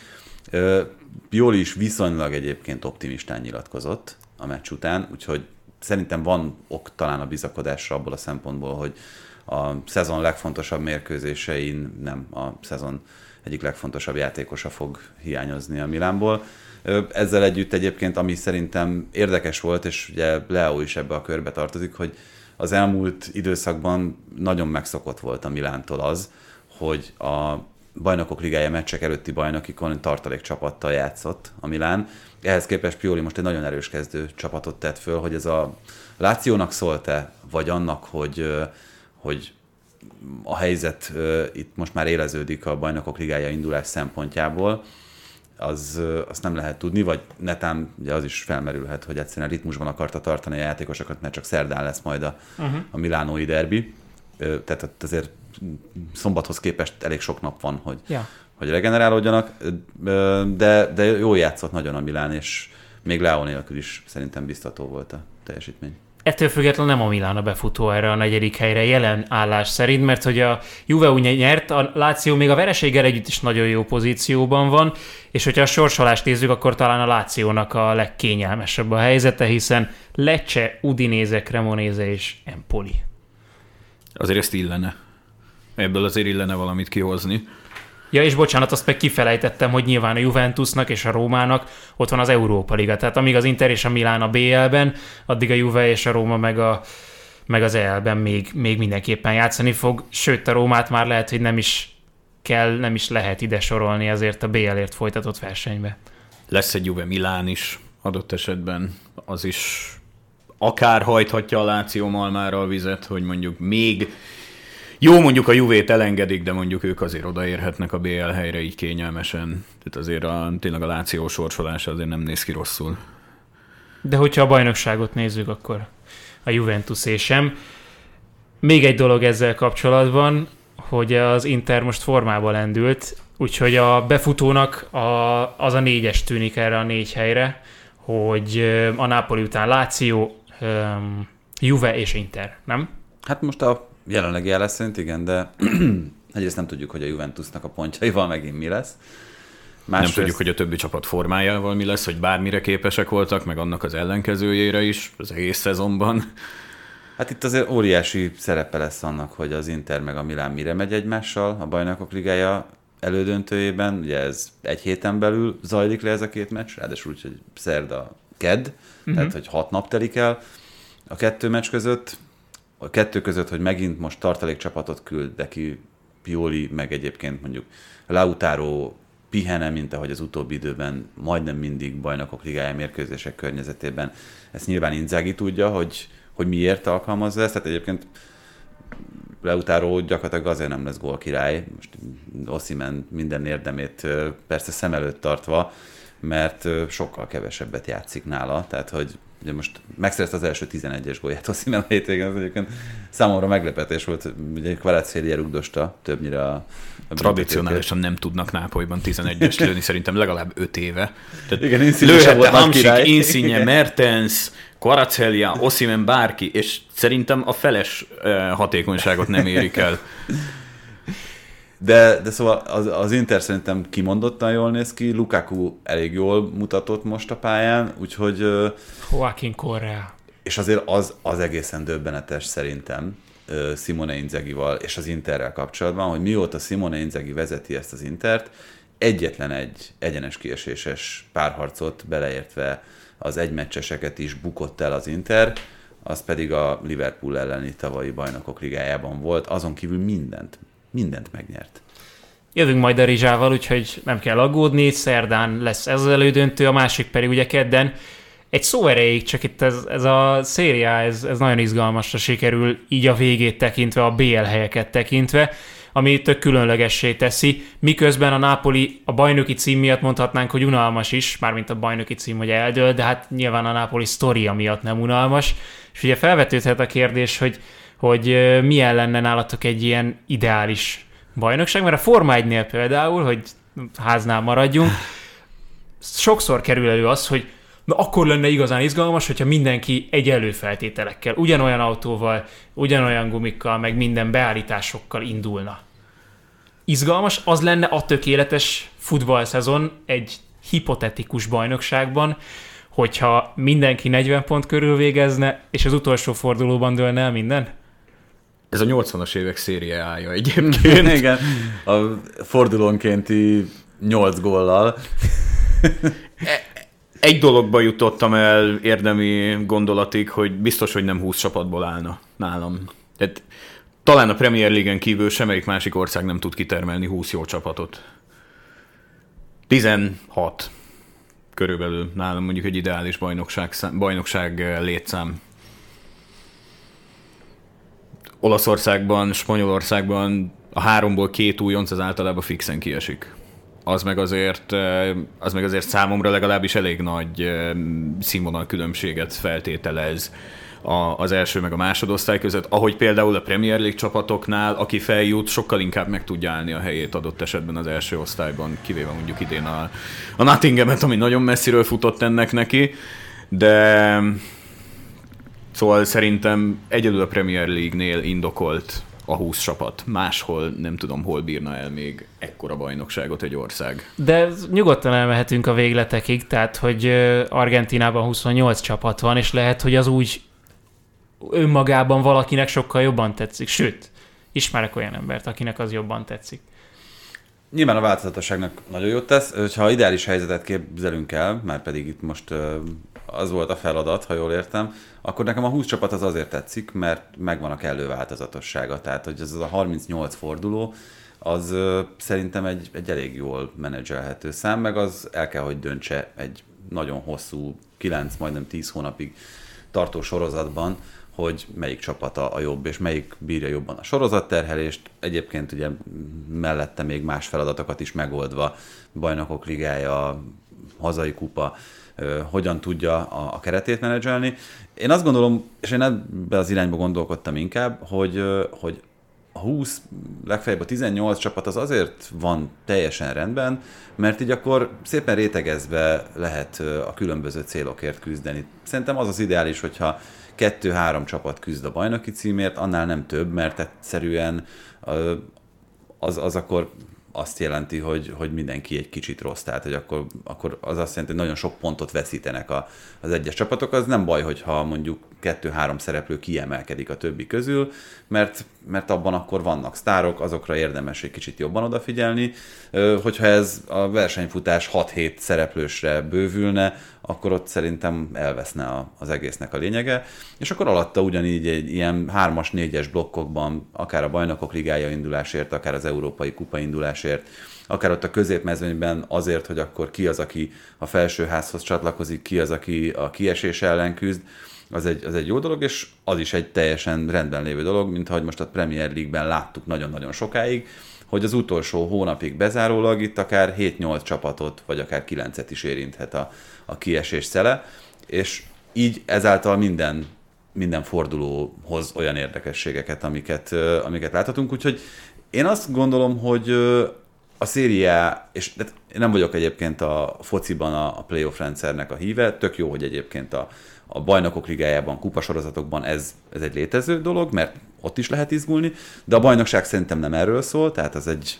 Jól is viszonylag egyébként optimistán nyilatkozott a meccs után, úgyhogy szerintem van ok talán a bizakodásra abból a szempontból, hogy a szezon legfontosabb mérkőzésein nem a szezon egyik legfontosabb játékosa fog hiányozni a Milánból. Ezzel együtt egyébként, ami szerintem érdekes volt, és ugye Leo is ebbe a körbe tartozik, hogy az elmúlt időszakban nagyon megszokott volt a Milántól az, hogy a bajnokok ligája meccsek előtti bajnokikon tartalék csapattal játszott a Milán. Ehhez képest Pioli most egy nagyon erős kezdő csapatot tett föl, hogy ez a Lációnak szólt-e, vagy annak, hogy, hogy a helyzet itt most már éleződik a bajnokok ligája indulás szempontjából. az, azt nem lehet tudni, vagy netán ugye az is felmerülhet, hogy egyszerűen ritmusban akarta tartani a játékosokat, mert csak szerdán lesz majd a, uh-huh. a milánói derbi. Tehát azért szombathoz képest elég sok nap van, hogy, ja. hogy regenerálódjanak, de, de jól játszott nagyon a Milán, és még Leao nélkül is szerintem biztató volt a teljesítmény. Ettől függetlenül nem a Milán a befutó erre a negyedik helyre jelen állás szerint, mert hogy a Juve ugye nyert, a Láció még a vereséggel együtt is nagyon jó pozícióban van, és hogyha a sorsolást nézzük, akkor talán a Lációnak a legkényelmesebb a helyzete, hiszen Lecce, Udinéze, Cremonéze és Empoli. Azért ezt illene. Ebből azért illene valamit kihozni. Ja, és bocsánat, azt meg kifelejtettem, hogy nyilván a Juventusnak és a Rómának ott van az Európa Liga. Tehát amíg az Inter és a Milán a BL-ben, addig a Juve és a Róma meg, a, meg az EL-ben még, még mindenképpen játszani fog. Sőt, a Rómát már lehet, hogy nem is kell, nem is lehet ide sorolni azért a BL-ért folytatott versenybe. Lesz egy Juve Milán is adott esetben, az is akár hajthatja a Láció Malmára a vizet, hogy mondjuk még jó, mondjuk a Juvét elengedik, de mondjuk ők azért odaérhetnek a BL helyre így kényelmesen. Tehát azért a, tényleg a Láció sorsolása azért nem néz ki rosszul. De hogyha a bajnokságot nézzük, akkor a Juventus és sem. Még egy dolog ezzel kapcsolatban, hogy az Inter most formába lendült, úgyhogy a befutónak a, az a négyes tűnik erre a négy helyre, hogy a Napoli után Láció, Juve és Inter, nem? Hát most a jelenlegi állás szerint igen, de egyrészt nem tudjuk, hogy a Juventusnak a pontjaival megint mi lesz. Másrészt... Nem tudjuk, hogy a többi csapat formájával mi lesz, hogy bármire képesek voltak, meg annak az ellenkezőjére is az egész szezonban. Hát itt azért óriási szerepe lesz annak, hogy az Inter meg a Milán mire megy egymással a bajnokok ligája elődöntőjében. Ugye ez egy héten belül zajlik le ez a két meccs, ráadásul úgy, hogy szerda, kedd, uh-huh. tehát hogy hat nap telik el a kettő meccs között a kettő között, hogy megint most tartalékcsapatot küld, de ki Pioli, meg egyébként mondjuk Lautaro pihene, mint ahogy az utóbbi időben majdnem mindig bajnokok ligája mérkőzések környezetében. Ezt nyilván Inzági tudja, hogy, hogy miért alkalmazza ezt, tehát egyébként Lautaro gyakorlatilag azért nem lesz gól király, most Ossimen minden érdemét persze szem előtt tartva, mert sokkal kevesebbet játszik nála, tehát hogy ugye most megszerezte az első 11-es gólját a a hétvégén, az egyébként számomra meglepetés volt, ugye Kvaratszfélia rugdosta többnyire a, a Tradicionálisan nem tudnak Nápolyban 11-es lőni, szerintem legalább 5 éve. Tehát Igen, volt Hamsik, Insigne, Mertens, Kvaratszfélia, Osimen, bárki, és szerintem a feles hatékonyságot nem érik el. De, de szóval az, az Inter szerintem kimondottan jól néz ki, Lukaku elég jól mutatott most a pályán, úgyhogy... Joaquin Correa. És azért az, az egészen döbbenetes szerintem Simone Inzagival és az Interrel kapcsolatban, hogy mióta Simone Inzagi vezeti ezt az Intert, egyetlen egy egyenes kieséses párharcot beleértve az egymeccseseket is bukott el az Inter, az pedig a Liverpool elleni tavalyi bajnokok ligájában volt, azon kívül mindent, mindent megnyert. Jövünk majd a Rizsával, úgyhogy nem kell aggódni, szerdán lesz ez az elődöntő, a másik pedig ugye kedden. Egy szó erejéig, csak itt ez, ez a széria, ez, ez nagyon izgalmasra sikerül, így a végét tekintve, a BL helyeket tekintve, ami tök különlegessé teszi, miközben a Napoli a bajnoki cím miatt mondhatnánk, hogy unalmas is, mármint a bajnoki cím, hogy eldől, de hát nyilván a Napoli sztoria miatt nem unalmas. És ugye felvetődhet a kérdés, hogy hogy milyen lenne nálatok egy ilyen ideális bajnokság, mert a Forma 1 például, hogy háznál maradjunk, sokszor kerül elő az, hogy na akkor lenne igazán izgalmas, hogyha mindenki egy előfeltételekkel, ugyanolyan autóval, ugyanolyan gumikkal, meg minden beállításokkal indulna. Izgalmas, az lenne a tökéletes futballszezon egy hipotetikus bajnokságban, hogyha mindenki 40 pont körül végezne, és az utolsó fordulóban dőlne el minden? Ez a 80-as évek szériája egyébként. Igen, a fordulónkénti 8 góllal. E, egy dologba jutottam el érdemi gondolatig, hogy biztos, hogy nem 20 csapatból állna nálam. Tehát talán a Premier League-en kívül semmelyik másik ország nem tud kitermelni 20 jó csapatot. 16 körülbelül nálam mondjuk egy ideális bajnokság, bajnokság létszám. Olaszországban, Spanyolországban a háromból két újonc az általában fixen kiesik. az meg azért, az meg azért számomra legalábbis elég nagy színvonal különbséget feltételez a, az első meg a másodosztály között, ahogy például a Premier League csapatoknál, aki feljut, sokkal inkább meg tudja állni a helyét adott esetben az első osztályban, kivéve mondjuk idén a, a Nottinghamet, ami nagyon messziről futott ennek neki, de szóval szerintem egyedül a Premier League-nél indokolt a 20 csapat. Máshol nem tudom, hol bírna el még ekkora bajnokságot egy ország. De nyugodtan elmehetünk a végletekig, tehát hogy Argentinában 28 csapat van, és lehet, hogy az úgy önmagában valakinek sokkal jobban tetszik. Sőt, ismerek olyan embert, akinek az jobban tetszik. Nyilván a változatosságnak nagyon jót tesz, hogyha ideális helyzetet képzelünk el, már pedig itt most az volt a feladat, ha jól értem, akkor nekem a 20 csapat az azért tetszik, mert megvan a kellő változatossága. Tehát, hogy ez a 38 forduló, az szerintem egy, egy elég jól menedzselhető szám, meg az el kell, hogy döntse egy nagyon hosszú, 9, majdnem 10 hónapig tartó sorozatban, hogy melyik csapata a jobb, és melyik bírja jobban a sorozatterhelést. Egyébként ugye mellette még más feladatokat is megoldva, bajnokok ligája, hazai kupa, hogyan tudja a, a keretét menedzselni. Én azt gondolom, és én ebbe az irányba gondolkodtam inkább, hogy, hogy a 20, legfeljebb a 18 csapat az azért van teljesen rendben, mert így akkor szépen rétegezve lehet a különböző célokért küzdeni. Szerintem az az ideális, hogyha kettő-három csapat küzd a bajnoki címért, annál nem több, mert egyszerűen az, az akkor azt jelenti, hogy, hogy mindenki egy kicsit rossz, tehát hogy akkor, akkor az azt jelenti, hogy nagyon sok pontot veszítenek a, az egyes csapatok. Az nem baj, hogyha mondjuk kettő-három szereplő kiemelkedik a többi közül, mert, mert abban akkor vannak sztárok, azokra érdemes egy kicsit jobban odafigyelni. Hogyha ez a versenyfutás 6-7 szereplősre bővülne, akkor ott szerintem elveszne az egésznek a lényege, és akkor alatta ugyanígy egy ilyen 3-as, 4-es blokkokban, akár a bajnokok ligája indulásért, akár az európai kupa indulásért, akár ott a középmezőnyben azért, hogy akkor ki az, aki a felsőházhoz csatlakozik, ki az, aki a kiesés ellen küzd, az egy, az egy jó dolog, és az is egy teljesen rendben lévő dolog, mint ahogy most a Premier League-ben láttuk nagyon-nagyon sokáig, hogy az utolsó hónapig bezárólag itt akár 7-8 csapatot, vagy akár 9-et is érinthet a, a kiesés szele, és így ezáltal minden, minden fordulóhoz olyan érdekességeket, amiket, amiket láthatunk, úgyhogy én azt gondolom, hogy a szériá, és én nem vagyok egyébként a fociban a, a playoff rendszernek a híve, tök jó, hogy egyébként a, a bajnokok ligájában, kupasorozatokban ez, ez egy létező dolog, mert ott is lehet izgulni, de a bajnokság szerintem nem erről szól, tehát ez egy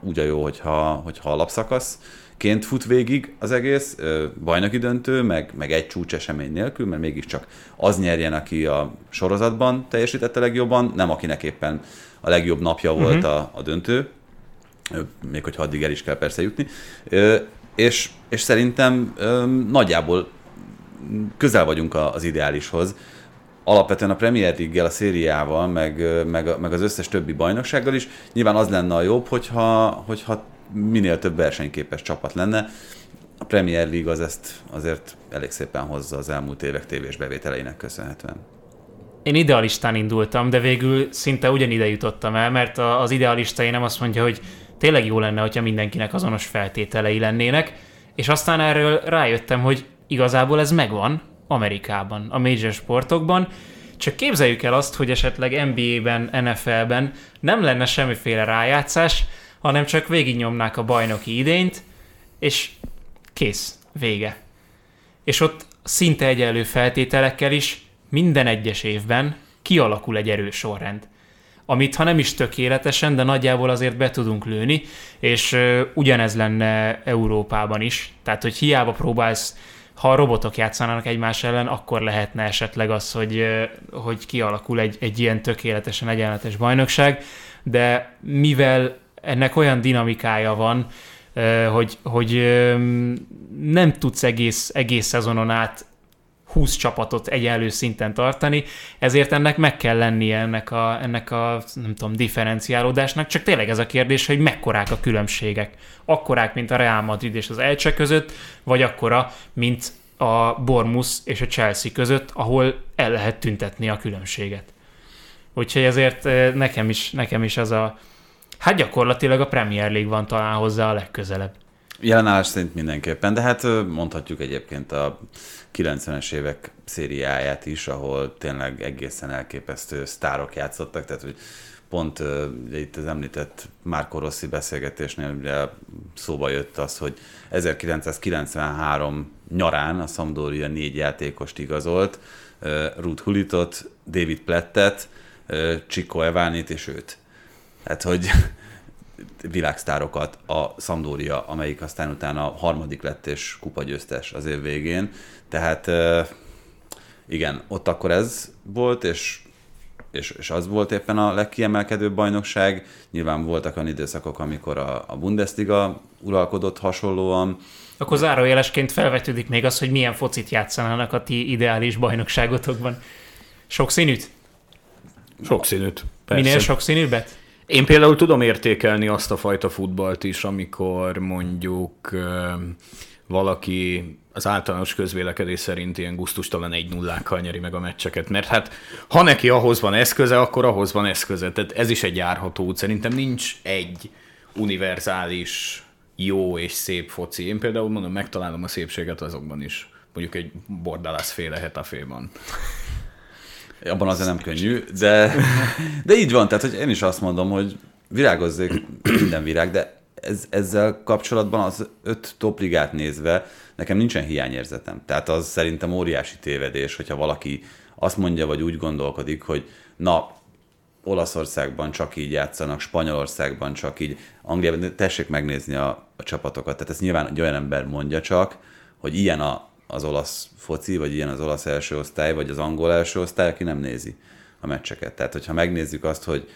úgy a jó, hogyha, hogyha alapszakasz ként fut végig az egész, bajnoki döntő, meg, meg egy csúcs esemény nélkül, mert mégiscsak az nyerjen, aki a sorozatban teljesítette legjobban, nem akinek éppen a legjobb napja volt uh-huh. a, a döntő, még hogyha addig el is kell persze jutni. És, és szerintem nagyjából közel vagyunk az ideálishoz. Alapvetően a Premier League-gel, a szériával, meg, meg, meg az összes többi bajnoksággal is. Nyilván az lenne a jobb, hogyha, hogyha minél több versenyképes csapat lenne. A Premier League az ezt azért elég szépen hozza az elmúlt évek tévés bevételeinek köszönhetően. Én idealistán indultam, de végül szinte ugyanide jutottam el, mert az idealista nem azt mondja, hogy tényleg jó lenne, hogyha mindenkinek azonos feltételei lennének, és aztán erről rájöttem, hogy igazából ez megvan Amerikában, a major sportokban, csak képzeljük el azt, hogy esetleg NBA-ben, NFL-ben nem lenne semmiféle rájátszás, hanem csak végignyomnák a bajnoki idényt, és kész, vége. És ott szinte egyenlő feltételekkel is minden egyes évben kialakul egy erős sorrend amit ha nem is tökéletesen, de nagyjából azért be tudunk lőni, és ugyanez lenne Európában is. Tehát, hogy hiába próbálsz ha a robotok játszanának egymás ellen, akkor lehetne esetleg az, hogy, hogy kialakul egy, egy ilyen tökéletesen egyenletes bajnokság, de mivel ennek olyan dinamikája van, hogy, hogy nem tudsz egész, egész szezonon át 20 csapatot egyenlő szinten tartani, ezért ennek meg kell lennie ennek a, ennek a nem tudom, differenciálódásnak, csak tényleg ez a kérdés, hogy mekkorák a különbségek. Akkorák, mint a Real Madrid és az Elche között, vagy akkora, mint a Bormus és a Chelsea között, ahol el lehet tüntetni a különbséget. Úgyhogy ezért eh, nekem is, nekem is az a... Hát gyakorlatilag a Premier League van talán hozzá a legközelebb. Jelenállás szerint mindenképpen, de hát mondhatjuk egyébként a 90-es évek szériáját is, ahol tényleg egészen elképesztő sztárok játszottak, tehát hogy pont ugye itt az említett Márko Rossi beszélgetésnél ugye szóba jött az, hogy 1993 nyarán a Sampdoria négy játékost igazolt, Ruth Hulitot, David Plettet, Chico Evánit és őt. Hát, hogy világsztárokat a Sampdoria, amelyik aztán utána harmadik lett és kupagyőztes az év végén. Tehát igen, ott akkor ez volt, és és, és az volt éppen a legkiemelkedőbb bajnokság. Nyilván voltak olyan időszakok, amikor a, a Bundesliga uralkodott hasonlóan. Akkor zárójelesként felvetődik még az, hogy milyen focit játszanának a ti ideális bajnokságotokban. Sokszínűt? Sokszínűt, persze. Minél sokszínűbbet? Én például tudom értékelni azt a fajta futballt is, amikor mondjuk valaki az általános közvélekedés szerint ilyen guztustalan egy nullákkal nyeri meg a meccseket, mert hát ha neki ahhoz van eszköze, akkor ahhoz van eszköze. Tehát ez is egy járható út. Szerintem nincs egy univerzális jó és szép foci. Én például mondom, megtalálom a szépséget azokban is. Mondjuk egy bordalász féle hetaféban. Abban azért nem könnyű, de, de így van, tehát hogy én is azt mondom, hogy virágozzék minden virág, de ez, ezzel kapcsolatban az öt topligát nézve nekem nincsen hiányérzetem. Tehát az szerintem óriási tévedés, hogyha valaki azt mondja, vagy úgy gondolkodik, hogy na, Olaszországban csak így játszanak, Spanyolországban csak így, Angliában, tessék megnézni a, a csapatokat. Tehát ez nyilván egy olyan ember mondja csak, hogy ilyen a, az olasz foci, vagy ilyen az olasz első osztály, vagy az angol első osztály, aki nem nézi a meccseket. Tehát, hogyha megnézzük azt, hogy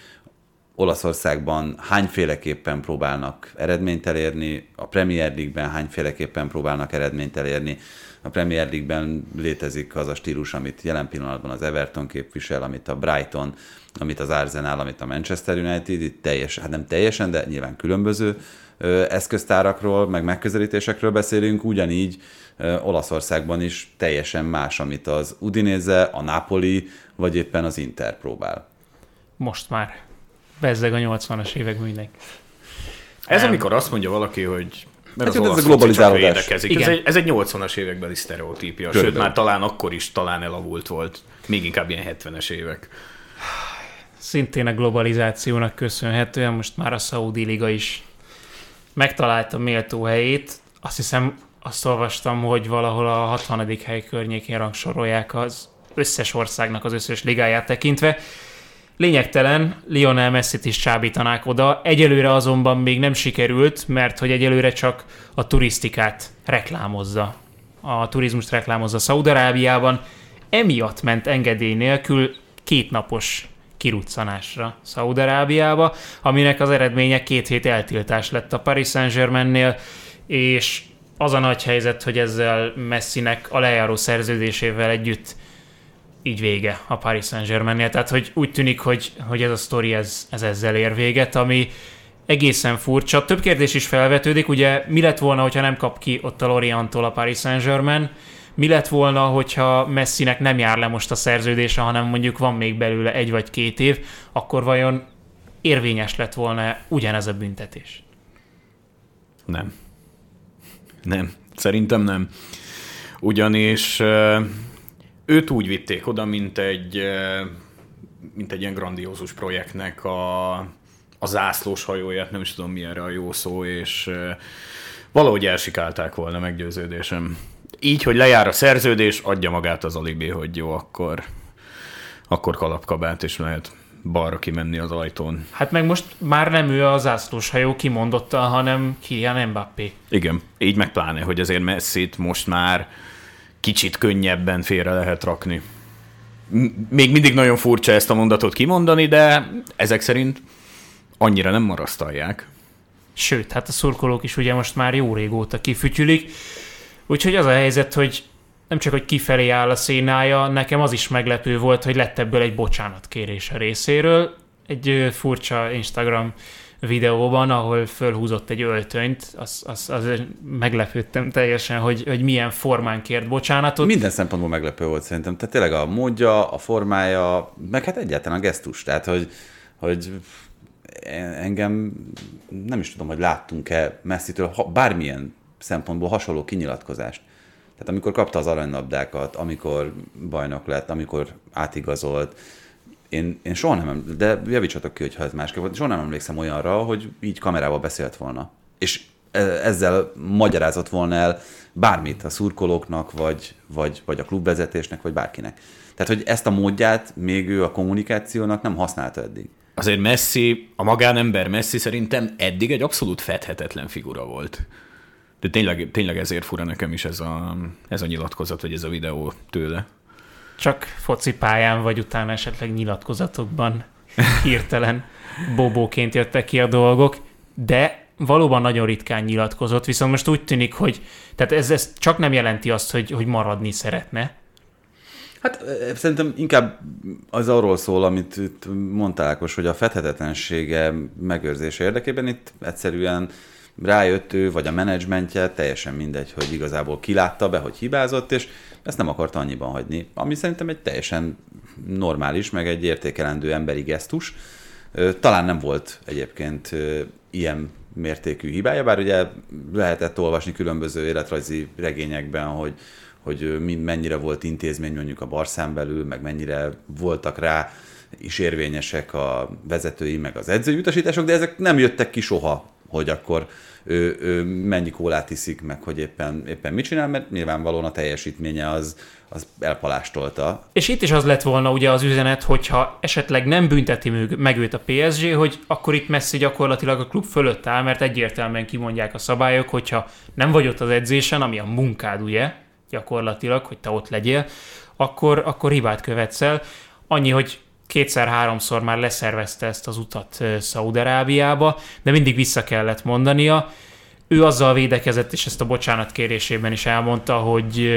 Olaszországban hányféleképpen próbálnak eredményt elérni, a Premier League-ben hányféleképpen próbálnak eredményt elérni. A Premier League-ben létezik az a stílus, amit jelen pillanatban az Everton képvisel, amit a Brighton, amit az Arsenal, amit a Manchester United, itt teljes, hát nem teljesen, de nyilván különböző eszköztárakról, meg megközelítésekről beszélünk, ugyanígy Olaszországban is teljesen más, amit az Udinese, a Napoli, vagy éppen az Inter próbál. Most már bezzeg a 80-as évek mindenki. Ez nem. amikor azt mondja valaki, hogy mert hát az ez a globalizálódás. Ez egy, ez egy 80-as évekbeli sztereotípia, Körülbelül. sőt már talán akkor is talán elavult volt, még inkább ilyen 70-es évek. Szintén a globalizációnak köszönhetően most már a Saudi Liga is megtalálta méltó helyét. Azt hiszem, azt olvastam, hogy valahol a 60. hely környékén rangsorolják az összes országnak az összes ligáját tekintve. Lényegtelen, Lionel Messi-t is csábítanák oda, egyelőre azonban még nem sikerült, mert hogy egyelőre csak a turisztikát reklámozza. A turizmust reklámozza Szaudarábiában, emiatt ment engedély nélkül kétnapos kiruccanásra Szaudarábiába, aminek az eredménye két hét eltiltás lett a Paris Saint-Germainnél, és az a nagy helyzet, hogy ezzel Messinek a lejáró szerződésével együtt így vége a Paris Saint-Germainnél. Tehát, hogy úgy tűnik, hogy, hogy ez a sztori ez, ez ezzel ér véget, ami egészen furcsa. Több kérdés is felvetődik, ugye mi lett volna, hogyha nem kap ki ott a Lorientól a Paris Saint-Germain, mi lett volna, hogyha Messinek nem jár le most a szerződése, hanem mondjuk van még belőle egy vagy két év, akkor vajon érvényes lett volna ugyanez a büntetés? Nem. Nem. Szerintem nem. Ugyanis őt úgy vitték oda, mint egy, mint egy ilyen grandiózus projektnek a, a zászlós hajóját, nem is tudom mi erre a jó szó, és valahogy elsikálták volna meggyőződésem. Így, hogy lejár a szerződés, adja magát az alibi, hogy jó, akkor, akkor kalapkabát, és lehet balra kimenni az ajtón. Hát meg most már nem ő a zászlós hajó kimondotta, hanem Kylian Mbappé. Igen, így meg pláne, hogy azért messi most már kicsit könnyebben félre lehet rakni. Még mindig nagyon furcsa ezt a mondatot kimondani, de ezek szerint annyira nem marasztalják. Sőt, hát a szurkolók is ugye most már jó régóta kifütyülik. Úgyhogy az a helyzet, hogy nem csak, hogy kifelé áll a szénája, nekem az is meglepő volt, hogy lett ebből egy bocsánatkérés a részéről. Egy furcsa Instagram videóban, ahol fölhúzott egy öltönyt, az, az, az meglepődtem teljesen, hogy, hogy milyen formán kért bocsánatot. Minden szempontból meglepő volt szerintem. Tehát tényleg a módja, a formája, meg hát egyáltalán a gesztus. Tehát, hogy, hogy engem nem is tudom, hogy láttunk-e messzitől ha, bármilyen szempontból hasonló kinyilatkozást. Tehát amikor kapta az aranylabdákat, amikor bajnok lett, amikor átigazolt, én, én soha nem, de javítsatok ki, hogyha ez másképp volt, soha nem emlékszem olyanra, hogy így kamerával beszélt volna. És e, ezzel magyarázott volna el bármit a szurkolóknak, vagy, vagy, vagy a klubvezetésnek, vagy bárkinek. Tehát, hogy ezt a módját még ő a kommunikációnak nem használta eddig. Azért Messi, a magánember Messi szerintem eddig egy abszolút fedhetetlen figura volt. De tényleg, tényleg ezért fura nekem is ez a, ez a nyilatkozat, vagy ez a videó tőle. Csak focipályán, vagy utána esetleg nyilatkozatokban hirtelen bobóként jöttek ki a dolgok, de valóban nagyon ritkán nyilatkozott, viszont most úgy tűnik, hogy tehát ez, ez csak nem jelenti azt, hogy, hogy maradni szeretne. Hát szerintem inkább az arról szól, amit itt mondtál, Ákos, hogy a fedhetetlensége megőrzése érdekében itt egyszerűen rájött ő, vagy a menedzsmentje, teljesen mindegy, hogy igazából kilátta be, hogy hibázott, és ezt nem akarta annyiban hagyni. Ami szerintem egy teljesen normális, meg egy értékelendő emberi gesztus. Talán nem volt egyébként ilyen mértékű hibája, bár ugye lehetett olvasni különböző életrajzi regényekben, hogy, hogy mennyire volt intézmény mondjuk a Barszán belül, meg mennyire voltak rá is érvényesek a vezetői, meg az edzői utasítások, de ezek nem jöttek ki soha, hogy akkor ő, ő mennyi kólát iszik, meg hogy éppen, éppen mit csinál, mert nyilvánvalóan a teljesítménye az, az elpalástolta. És itt is az lett volna ugye az üzenet, hogyha esetleg nem bünteti meg őt a PSG, hogy akkor itt Messi gyakorlatilag a klub fölött áll, mert egyértelműen kimondják a szabályok, hogyha nem vagy ott az edzésen, ami a munkád ugye, gyakorlatilag, hogy te ott legyél, akkor, akkor hibát követsz el. Annyi, hogy kétszer-háromszor már leszervezte ezt az utat Szaudarábiába, de mindig vissza kellett mondania. Ő azzal védekezett, és ezt a bocsánat kérésében is elmondta, hogy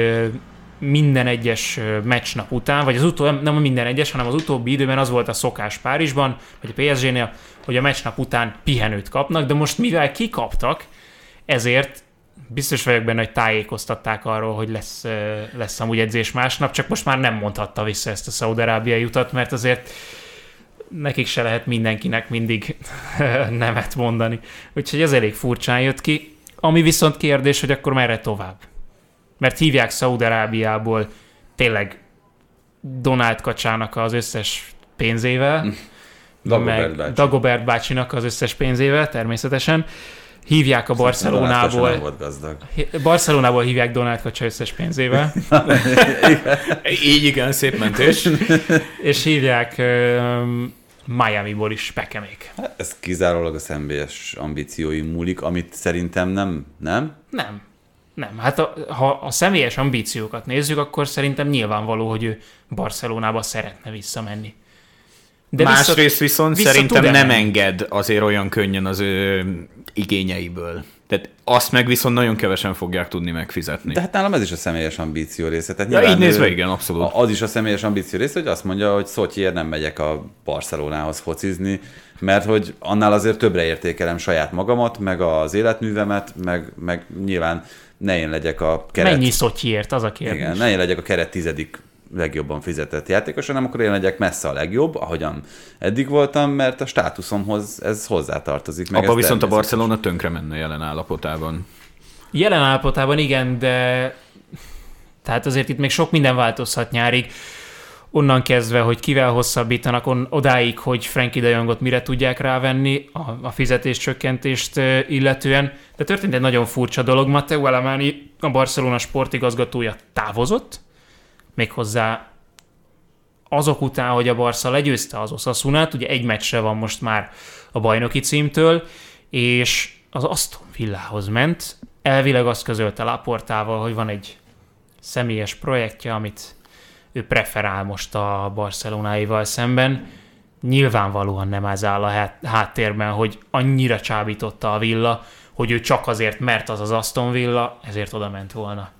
minden egyes meccsnap után, vagy az utó, nem minden egyes, hanem az utóbbi időben az volt a szokás Párizsban, vagy a PSG-nél, hogy a meccsnap után pihenőt kapnak, de most mivel kikaptak, ezért biztos vagyok benne, hogy tájékoztatták arról, hogy lesz, lesz amúgy edzés másnap, csak most már nem mondhatta vissza ezt a szaudarábiai utat, mert azért nekik se lehet mindenkinek mindig nemet mondani. Úgyhogy ez elég furcsán jött ki. Ami viszont kérdés, hogy akkor merre tovább? Mert hívják Szaudarábiából tényleg Donald Kacsának az összes pénzével, Dagobert bácsi. Dagobert bácsinak az összes pénzével természetesen, hívják a Barcelonából. volt gazdag. Barcelonából hívják Donald Kacsa összes pénzével. Így igen, szép mentés. és hívják uh, Miami-ból is Pekemék. Hát ez kizárólag a személyes ambíciói múlik, amit szerintem nem, nem? Nem. Nem, hát a, ha a személyes ambíciókat nézzük, akkor szerintem nyilvánvaló, hogy ő Barcelonába szeretne visszamenni. De Másrészt vissza, viszont vissza szerintem nem enged azért olyan könnyen az ő igényeiből. Tehát azt meg viszont nagyon kevesen fogják tudni megfizetni. De hát nálam ez is a személyes ambíció része. Tehát ja, így nézve igen, abszolút. Az is a személyes ambíció része, hogy azt mondja, hogy Szotyiért nem megyek a Barcelonához focizni, mert hogy annál azért többre értékelem saját magamat, meg az életművemet, meg, meg nyilván ne én legyek a keret... Mennyi Szotyiért, az a kérdés. Igen, ne én legyek a keret tizedik legjobban fizetett játékos, hanem akkor én legyek messze a legjobb, ahogyan eddig voltam, mert a státuszomhoz ez hozzátartozik. Meg Abba viszont a Barcelona tönkre menne jelen állapotában. Jelen állapotában igen, de tehát azért itt még sok minden változhat nyárig. Onnan kezdve, hogy kivel hosszabbítanak, on, odáig, hogy Frankie de Jongot mire tudják rávenni a, a fizetéscsökkentést illetően. De történt egy nagyon furcsa dolog. Matteo Alemani, a Barcelona sportigazgatója távozott, méghozzá azok után, hogy a Barca legyőzte az Osasunát, ugye egy meccsre van most már a bajnoki címtől, és az Aston Villahoz ment, elvileg azt közölte Laportával, hogy van egy személyes projektje, amit ő preferál most a barcelonáival szemben. Nyilvánvalóan nem ez áll a háttérben, hogy annyira csábította a Villa, hogy ő csak azért, mert az az Aston Villa, ezért oda ment volna.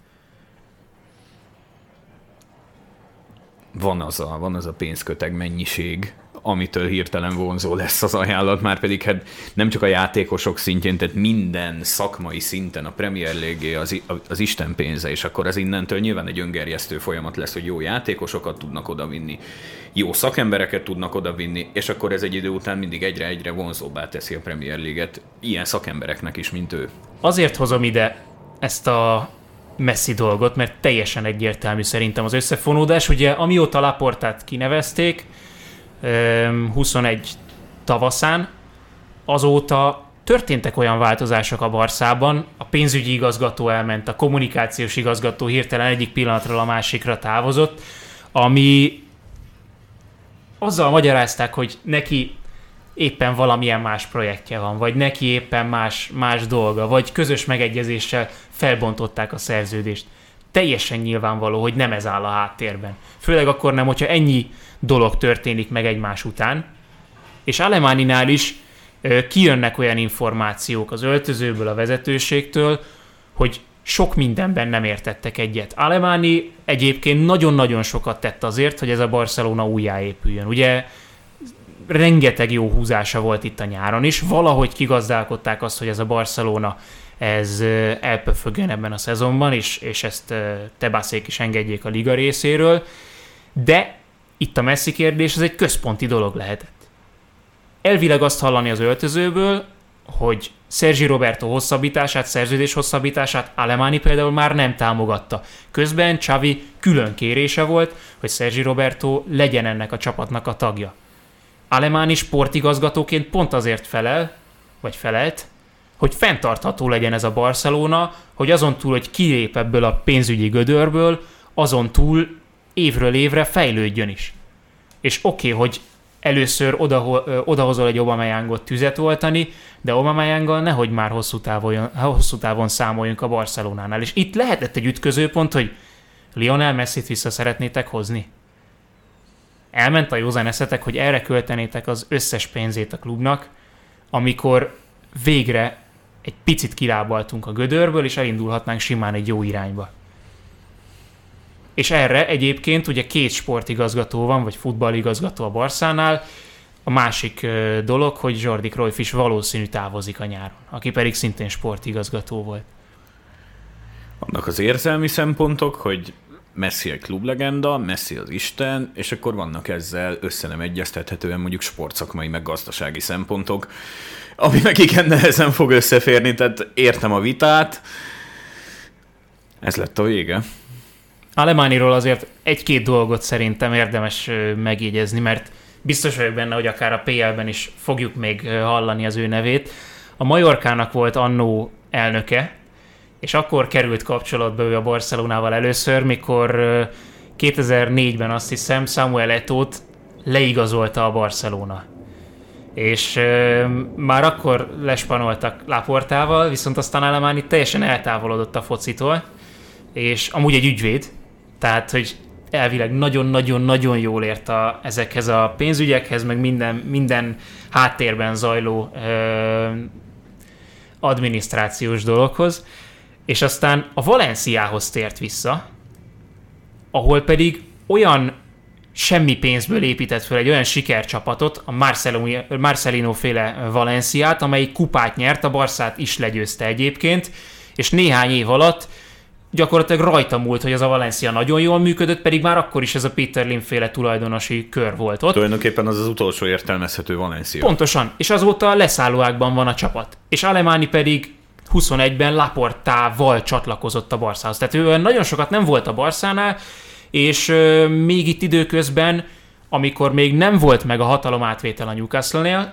Van az a, van az a pénzköteg mennyiség, amitől hirtelen vonzó lesz az ajánlat, már pedig hát nem csak a játékosok szintjén, tehát minden szakmai szinten a Premier League az, az Isten pénze, és akkor az innentől nyilván egy öngerjesztő folyamat lesz, hogy jó játékosokat tudnak odavinni, jó szakembereket tudnak odavinni, és akkor ez egy idő után mindig egyre-egyre vonzóbbá teszi a Premier League-et ilyen szakembereknek is, mint ő. Azért hozom ide ezt a messzi dolgot, mert teljesen egyértelmű szerintem az összefonódás. Ugye amióta Laportát kinevezték, 21 tavaszán, azóta történtek olyan változások a Barszában, a pénzügyi igazgató elment, a kommunikációs igazgató hirtelen egyik pillanatról a másikra távozott, ami azzal magyarázták, hogy neki éppen valamilyen más projektje van, vagy neki éppen más, más dolga, vagy közös megegyezéssel felbontották a szerződést. Teljesen nyilvánvaló, hogy nem ez áll a háttérben. Főleg akkor nem, hogyha ennyi dolog történik meg egymás után. És Alemáninál is kijönnek olyan információk az öltözőből, a vezetőségtől, hogy sok mindenben nem értettek egyet. Alemáni egyébként nagyon-nagyon sokat tett azért, hogy ez a Barcelona újjáépüljön. Ugye rengeteg jó húzása volt itt a nyáron is, valahogy kigazdálkodták azt, hogy ez a Barcelona ez elpöfögjön ebben a szezonban, és, és ezt Tebászék is engedjék a liga részéről, de itt a Messi kérdés, ez egy központi dolog lehetett. Elvileg azt hallani az öltözőből, hogy Sergi Roberto hosszabbítását, szerződés hosszabbítását Alemani például már nem támogatta. Közben Xavi külön kérése volt, hogy Sergi Roberto legyen ennek a csapatnak a tagja. Alemani sportigazgatóként pont azért felel, vagy felelt, hogy fenntartható legyen ez a Barcelona, hogy azon túl, hogy kilép ebből a pénzügyi gödörből, azon túl évről évre fejlődjön is. És oké, okay, hogy először oda, odahozol egy Obameyangot tüzet oltani, de Obameyanggal nehogy már hosszú távon, hosszú távon számoljunk a Barcelonánál. És itt lehetett egy ütközőpont, hogy Lionel Messi-t vissza szeretnétek hozni. Elment a józan eszetek, hogy erre költenétek az összes pénzét a klubnak, amikor végre egy picit kilábaltunk a gödörből, és elindulhatnánk simán egy jó irányba. És erre egyébként ugye két sportigazgató van, vagy futballigazgató a Barszánál, a másik dolog, hogy Jordi Cruyff is valószínű távozik a nyáron, aki pedig szintén sportigazgató volt. Vannak az érzelmi szempontok, hogy Messi egy klublegenda, Messi az Isten, és akkor vannak ezzel össze nem egyeztethetően mondjuk sportszakmai meg gazdasági szempontok, ami meg igen nehezen fog összeférni, tehát értem a vitát. Ez lett a vége. Alemániról azért egy-két dolgot szerintem érdemes megjegyezni, mert biztos vagyok benne, hogy akár a PL-ben is fogjuk még hallani az ő nevét. A Majorkának volt annó elnöke, és akkor került kapcsolatba ő a Barcelonával először, mikor 2004-ben azt hiszem Samuel Etót leigazolta a Barcelona. És euh, már akkor lespanoltak Laportával, viszont aztán Alemán teljesen eltávolodott a focitól, és amúgy egy ügyvéd, tehát, hogy elvileg nagyon-nagyon-nagyon jól ért a, ezekhez a pénzügyekhez, meg minden, minden háttérben zajló ö, adminisztrációs dologhoz, és aztán a Valenciához tért vissza, ahol pedig olyan semmi pénzből épített fel egy olyan sikercsapatot, a Marcelino, Marcelino féle Valenciát, amelyik kupát nyert, a Barszát is legyőzte egyébként, és néhány év alatt gyakorlatilag rajta múlt, hogy az a Valencia nagyon jól működött, pedig már akkor is ez a Peter Lim féle tulajdonosi kör volt ott. Tulajdonképpen az az utolsó értelmezhető Valencia. Pontosan, és azóta leszállóákban van a csapat. És Alemáni pedig 21-ben Laportával csatlakozott a Barszához. Tehát ő nagyon sokat nem volt a Barszánál, és még itt időközben, amikor még nem volt meg a hatalom átvétel a Newcastle-nél,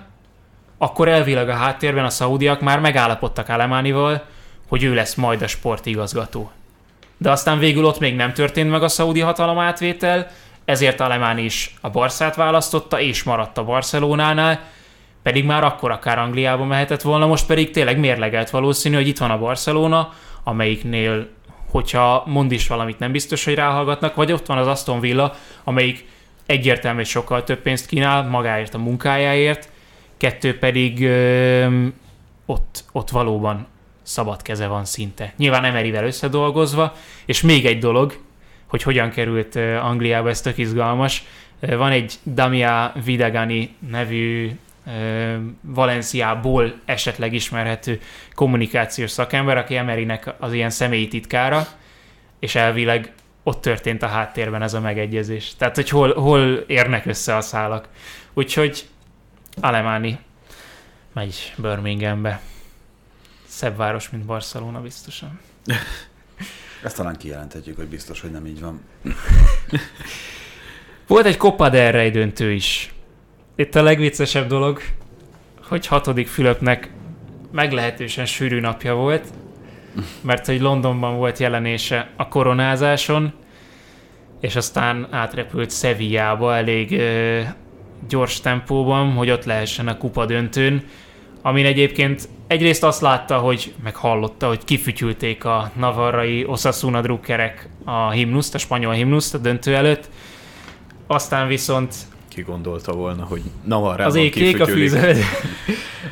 akkor elvileg a háttérben a szaudiak már megállapodtak Alemánival, hogy ő lesz majd a sportigazgató de aztán végül ott még nem történt meg a szaudi hatalom átvétel, ezért Alemán is a Barszát választotta, és maradt a Barcelonánál, pedig már akkor akár Angliába mehetett volna, most pedig tényleg mérlegelt valószínű, hogy itt van a Barcelona, amelyiknél, hogyha mond is valamit, nem biztos, hogy ráhallgatnak, vagy ott van az Aston Villa, amelyik egyértelmű, hogy sokkal több pénzt kínál magáért a munkájáért, kettő pedig ö, ott, ott valóban szabad keze van szinte. Nyilván Emeryvel összedolgozva, és még egy dolog, hogy hogyan került Angliába, ez tök izgalmas. Van egy Damia Videgani nevű Valenciából esetleg ismerhető kommunikációs szakember, aki Emerynek az ilyen személyi titkára, és elvileg ott történt a háttérben ez a megegyezés. Tehát, hogy hol, hol érnek össze a szálak. Úgyhogy Alemáni megy Birminghambe. Szebb város, mint Barcelona biztosan. Ezt talán kijelenthetjük, hogy biztos, hogy nem így van. Volt egy Copa del Rey döntő is. Itt a legviccesebb dolog, hogy hatodik Fülöpnek meglehetősen sűrű napja volt, mert hogy Londonban volt jelenése a koronázáson, és aztán átrepült Sevillába elég ö, gyors tempóban, hogy ott lehessen a kupa döntőn, amin egyébként egyrészt azt látta, hogy meghallotta, hogy kifütyülték a navarrai Osasuna drukkerek a himnuszt, a spanyol himnuszt a döntő előtt, aztán viszont ki gondolta volna, hogy Navarrában az ég kék a fűző.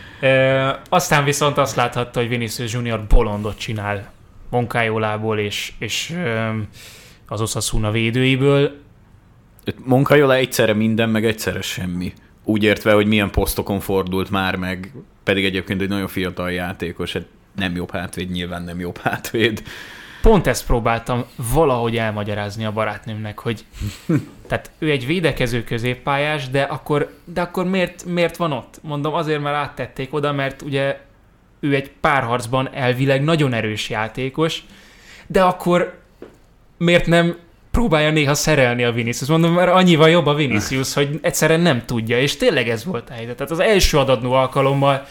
aztán viszont azt láthatta, hogy Vinicius Junior bolondot csinál Monkájólából és, és az Osasuna védőiből. Monkajola egyszerre minden, meg egyszerre semmi. Úgy értve, hogy milyen posztokon fordult már meg, pedig egyébként egy nagyon fiatal játékos, nem jobb hátvéd, nyilván nem jobb hátvéd. Pont ezt próbáltam valahogy elmagyarázni a barátnőmnek, hogy tehát ő egy védekező középpályás, de akkor, de akkor miért, miért van ott? Mondom, azért, mert áttették oda, mert ugye ő egy párharcban elvileg nagyon erős játékos, de akkor miért nem próbálja néha szerelni a Vinicius. Mondom, mert annyival jobb a Vinicius, hogy egyszerűen nem tudja, és tényleg ez volt a helyzet. Tehát az első adatnó alkalommal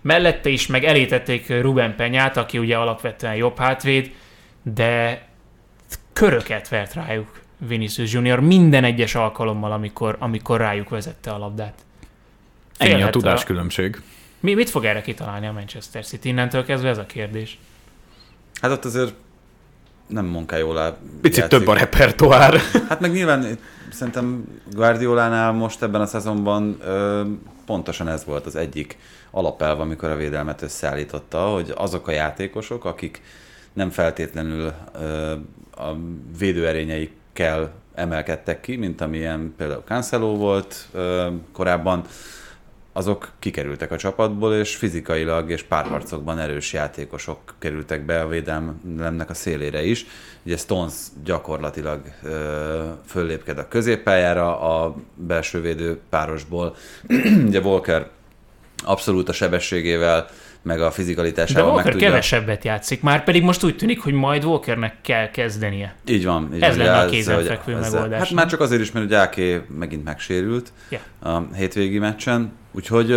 mellette is meg elétették Ruben Penyát, aki ugye alapvetően jobb hátvéd, de köröket vert rájuk Vinicius Junior minden egyes alkalommal, amikor, amikor rájuk vezette a labdát. Ennyi a tudáskülönbség. Mi, mit fog erre kitalálni a Manchester City? Innentől kezdve ez a kérdés. Hát ott azért nem Monkájólá Picit több a repertoár. Hát meg nyilván szerintem Guardiolánál most ebben a szezonban ö, pontosan ez volt az egyik alapelv, amikor a védelmet összeállította, hogy azok a játékosok, akik nem feltétlenül a védőerényeikkel emelkedtek ki, mint amilyen például Cancelo volt korábban, azok kikerültek a csapatból, és fizikailag és párharcokban erős játékosok kerültek be a védelemnek a szélére is. Ugye Stones gyakorlatilag ö, föllépked a középpályára a belső védő párosból. Ugye Volker abszolút a sebességével meg a fizikalitásával De Walker meg tudja... kevesebbet játszik, már pedig most úgy tűnik, hogy majd Walkernek kell kezdenie. Így van. Így Ez van, lenne a kézenfekvő megoldás, Hát nem? már csak azért is, mert ugye AK megint megsérült Ja. a hétvégi meccsen, úgyhogy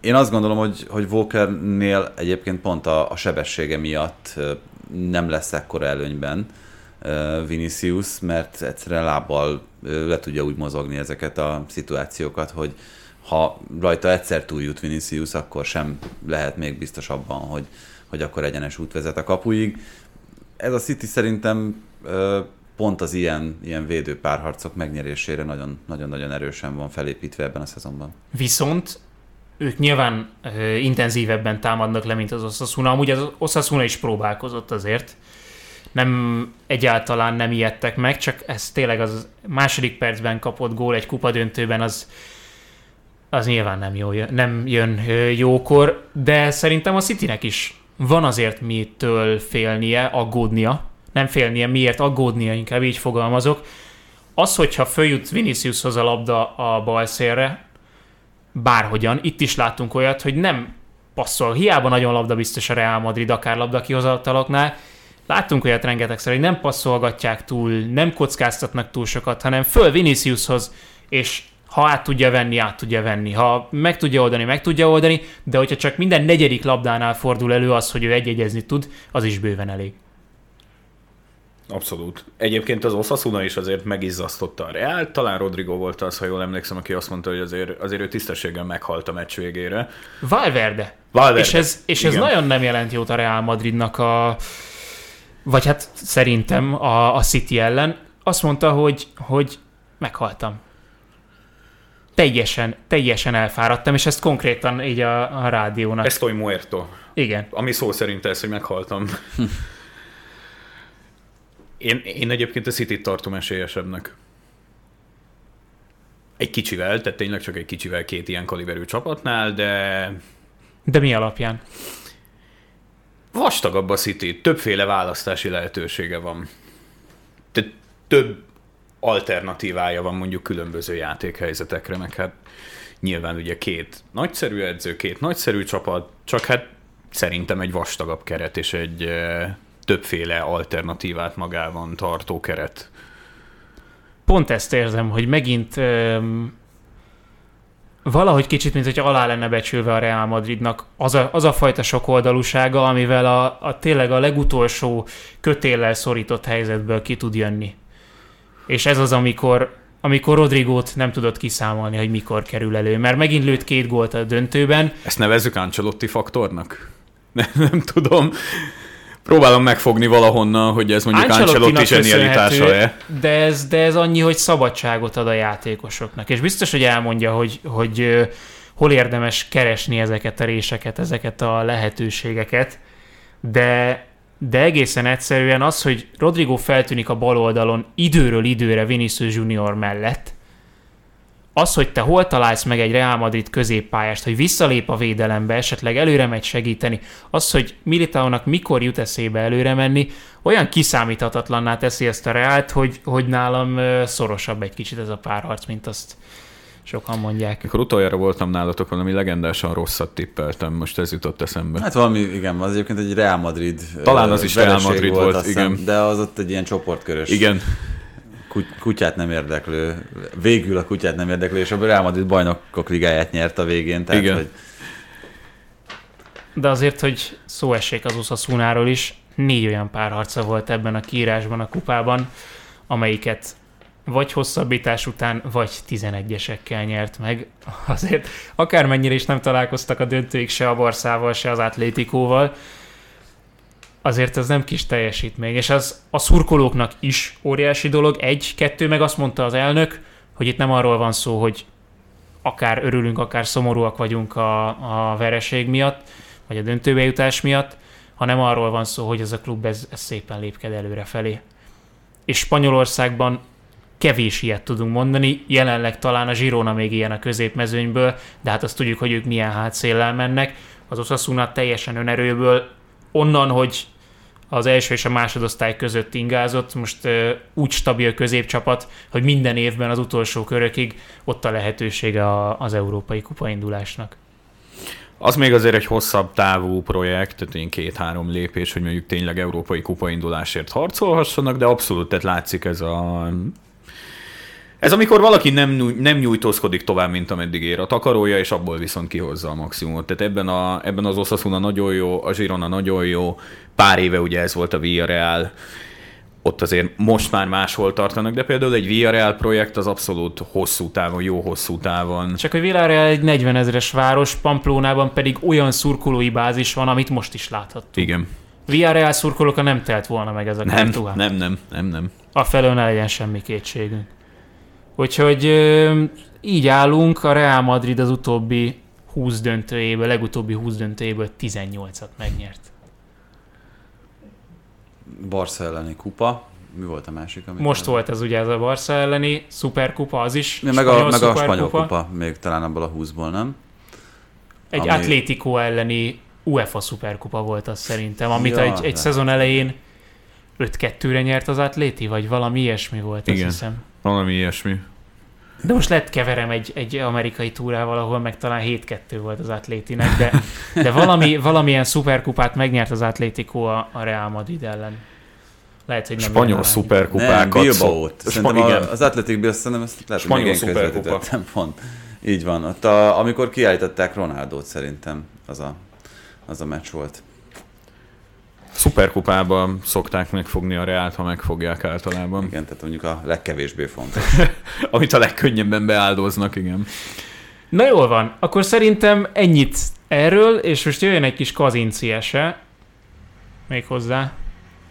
én azt gondolom, hogy, hogy Walkernél egyébként pont a, a sebessége miatt nem lesz ekkora előnyben Vinicius, mert egyszerűen lábbal le tudja úgy mozogni ezeket a szituációkat, hogy ha rajta egyszer túljut Vinicius, akkor sem lehet még biztos abban, hogy, hogy akkor egyenes út vezet a kapuig. Ez a City szerintem pont az ilyen, ilyen védő párharcok megnyerésére nagyon- nagyon-nagyon erősen van felépítve ebben a szezonban. Viszont ők nyilván ö, intenzívebben támadnak le, mint az Osasuna. Amúgy az Osasuna is próbálkozott azért. Nem, egyáltalán nem ijedtek meg, csak ez tényleg az második percben kapott gól egy kupadöntőben, az, az nyilván nem, jó, nem jön jókor, de szerintem a Citynek is van azért mitől félnie, aggódnia. Nem félnie, miért aggódnia, inkább így fogalmazok. Az, hogyha följut Viniciushoz a labda a bal szélre, bárhogyan, itt is láttunk olyat, hogy nem passzol, hiába nagyon labda biztos a Real Madrid, akár labda kihozataloknál, láttunk olyat rengetegszer, hogy nem passzolgatják túl, nem kockáztatnak túl sokat, hanem föl Viniciushoz, és ha át tudja venni, át tudja venni. Ha meg tudja oldani, meg tudja oldani, de hogyha csak minden negyedik labdánál fordul elő az, hogy ő egyegyezni tud, az is bőven elég. Abszolút. Egyébként az Osasuna is azért megizzasztotta a Real. Talán Rodrigo volt az, ha jól emlékszem, aki azt mondta, hogy azért, azért ő tisztességgel meghalt a meccs végére. Valverde. Valverde. És ez, és ez Igen. nagyon nem jelent jót a Real Madridnak a... Vagy hát szerintem a, a City ellen. Azt mondta, hogy, hogy meghaltam. Teljesen, teljesen elfáradtam, és ezt konkrétan így a, a rádiónak. Estoy muerto. Igen. Ami szó szerint ez, hogy meghaltam. Én, én egyébként a City-t tartom esélyesebbnek. egy kicsivel, tehát tényleg csak egy kicsivel két ilyen kaliberű csapatnál, de... De mi alapján? Vastagabb a City, többféle választási lehetősége van. Tehát több alternatívája van mondjuk különböző játékhelyzetekre, meg hát nyilván ugye két nagyszerű edző, két nagyszerű csapat, csak hát szerintem egy vastagabb keret és egy többféle alternatívát magában tartó keret. Pont ezt érzem, hogy megint öm, valahogy kicsit, mint hogy alá lenne becsülve a Real Madridnak az a, az a fajta sokoldalúsága, amivel a, a tényleg a legutolsó kötéllel szorított helyzetből ki tud jönni. És ez az, amikor, amikor Rodrigót nem tudott kiszámolni, hogy mikor kerül elő, mert megint lőtt két gólt a döntőben. Ezt nevezzük Ancelotti faktornak? Nem, nem tudom. Próbálom megfogni valahonnan, hogy ez mondjuk Ancelotti zsenialitása-e. De ez, de ez annyi, hogy szabadságot ad a játékosoknak. És biztos, hogy elmondja, hogy, hogy hol érdemes keresni ezeket a réseket, ezeket a lehetőségeket, de, de egészen egyszerűen az, hogy Rodrigo feltűnik a bal oldalon időről időre Vinicius Junior mellett, az, hogy te hol találsz meg egy Real Madrid középpályást, hogy visszalép a védelembe, esetleg előre megy segíteni, az, hogy Militaónak mikor jut eszébe előre menni, olyan kiszámíthatatlanná teszi ezt a Reált, hogy, hogy nálam szorosabb egy kicsit ez a párharc, mint azt sokan mondják. Mikor utoljára voltam nálatok, valami legendásan rosszat tippeltem, most ez jutott eszembe. Hát valami, igen, az egyébként egy Real Madrid. Talán az is Real Madrid volt, volt igen. De az ott egy ilyen csoportkörös. Igen kutyát nem érdeklő, végül a kutyát nem érdeklő, és a Real Madrid bajnokok ligáját nyert a végén. Tehát, Igen. Hogy... De azért, hogy szó essék az Osasunáról is, négy olyan párharca volt ebben a kiírásban, a kupában, amelyiket vagy hosszabbítás után, vagy 11-esekkel nyert meg. Azért akármennyire is nem találkoztak a döntőik se a Barszával, se az Atlétikóval, azért ez nem kis teljesítmény, és az a szurkolóknak is óriási dolog. Egy, kettő, meg azt mondta az elnök, hogy itt nem arról van szó, hogy akár örülünk, akár szomorúak vagyunk a, a vereség miatt, vagy a döntőbejutás miatt, hanem arról van szó, hogy ez a klub ez, ez szépen lépked előre felé. És Spanyolországban kevés ilyet tudunk mondani, jelenleg talán a Girona még ilyen a középmezőnyből, de hát azt tudjuk, hogy ők milyen hátszéllel mennek. Az Osasuna teljesen önerőből, onnan, hogy az első és a másodosztály között ingázott, most uh, úgy stabil középcsapat, hogy minden évben az utolsó körökig ott a lehetősége a, az európai kupaindulásnak. Az még azért egy hosszabb távú projekt, tehát én két-három lépés, hogy mondjuk tényleg európai kupaindulásért harcolhassanak, de abszolút, tehát látszik ez a ez amikor valaki nem, nem nyújtózkodik tovább, mint ameddig ér a takarója, és abból viszont kihozza a maximumot. Tehát ebben, a, ebben az Osasuna nagyon jó, a Girona nagyon jó, pár éve ugye ez volt a Villarreal, ott azért most már máshol tartanak, de például egy Villarreal projekt az abszolút hosszú távon, jó hosszú távon. Csak hogy Villarreal egy 40 ezeres város, Pamplónában pedig olyan szurkolói bázis van, amit most is láthattunk. Igen. Villarreal szurkolóka nem telt volna meg ez a nem, nem, nem, nem, nem. A felől ne legyen semmi kétségünk. Úgyhogy így állunk, a Real Madrid az utóbbi 20 döntőjéből, legutóbbi 20 döntőjéből 18-at megnyert. Barca elleni kupa, mi volt a másik? Most el... volt ez ugye ez a Barca elleni szuperkupa, az is ja, meg a, meg a spanyol kupa, még talán abból a 20-ból, nem? Egy Ami... Atlético elleni UEFA szuperkupa volt az szerintem, amit ja, egy, egy szezon elején 5-2-re nyert az Atléti, vagy valami ilyesmi volt, Igen. azt hiszem. Valami ilyesmi. De most lett keverem egy, egy amerikai túrával, ahol meg talán 7-2 volt az Atlétinek, de, de valami, valamilyen szuperkupát megnyert az Atlético a, a Real Madrid ellen. Lehet, hogy nem Spanyol szuperkupákat. Nem, Bilbao-t. Szerintem igen. az Atletic Bill szerintem ezt lehet, Spanyol hogy még pont. Így van. Ott a, amikor kiállították Ronaldót szerintem az a, az a meccs volt. Szuperkupában szokták megfogni a Reált, ha megfogják általában. Igen, tehát mondjuk a legkevésbé fontos. Amit a legkönnyebben beáldoznak, igen. Na jól van, akkor szerintem ennyit erről, és most jöjjön egy kis kazinciese. Még hozzá.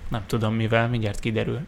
Nem tudom mivel, mindjárt kiderül.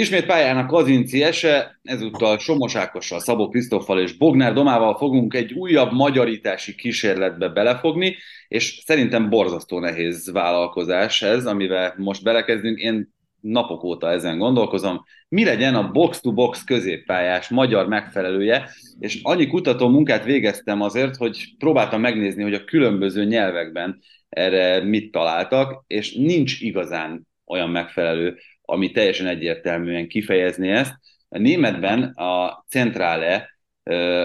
Ismét pályán a Kazinci ese, ezúttal Somos Ákossal, Szabó Krisztoffal és Bognár Domával fogunk egy újabb magyarítási kísérletbe belefogni, és szerintem borzasztó nehéz vállalkozás ez, amivel most belekezdünk. Én napok óta ezen gondolkozom, mi legyen a box-to-box középpályás magyar megfelelője, és annyi kutató munkát végeztem azért, hogy próbáltam megnézni, hogy a különböző nyelvekben erre mit találtak, és nincs igazán olyan megfelelő, ami teljesen egyértelműen kifejezni ezt. A németben a centrále,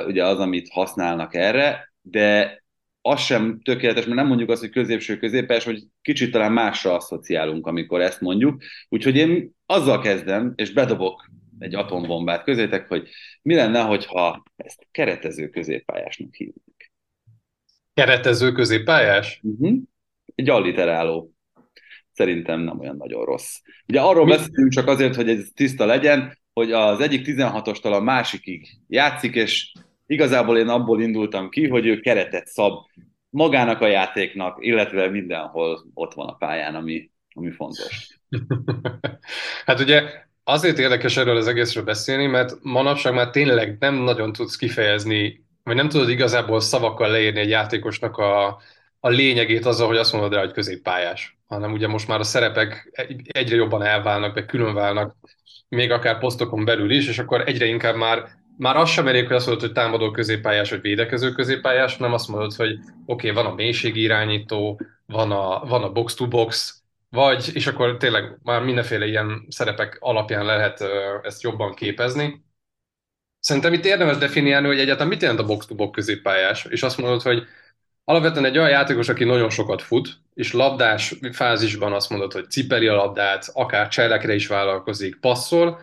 ugye az, amit használnak erre, de az sem tökéletes, mert nem mondjuk azt, hogy középső középes, hogy kicsit talán másra asszociálunk, amikor ezt mondjuk. Úgyhogy én azzal kezdem, és bedobok egy atombombát közétek, hogy mi lenne, hogyha ezt keretező középpályásnak hívnánk. Keretező középpályás? Uh-huh. Egy alliteráló. Szerintem nem olyan nagyon rossz. Ugye arról beszélünk csak azért, hogy ez tiszta legyen, hogy az egyik 16-ostól a másikig játszik, és igazából én abból indultam ki, hogy ő keretet szab magának a játéknak, illetve mindenhol ott van a pályán, ami, ami fontos. hát ugye azért érdekes erről az egészről beszélni, mert manapság már tényleg nem nagyon tudsz kifejezni, vagy nem tudod igazából szavakkal leírni egy játékosnak a, a lényegét azzal, hogy azt mondod rá, hogy középpályás, hanem ugye most már a szerepek egyre jobban elválnak, meg különválnak, még akár posztokon belül is, és akkor egyre inkább már már az sem elég, hogy azt mondod, hogy támadó középpályás, vagy védekező középpályás, nem azt mondod, hogy oké, okay, van a mélységi irányító, van a, van a box-to-box, vagy, és akkor tényleg már mindenféle ilyen szerepek alapján lehet ezt jobban képezni. Szerintem itt érdemes definiálni, hogy egyáltalán mit jelent a box-to-box középpályás, és azt mondod, hogy alapvetően egy olyan játékos, aki nagyon sokat fut, és labdás fázisban azt mondod, hogy cipeli a labdát, akár cselekre is vállalkozik, passzol,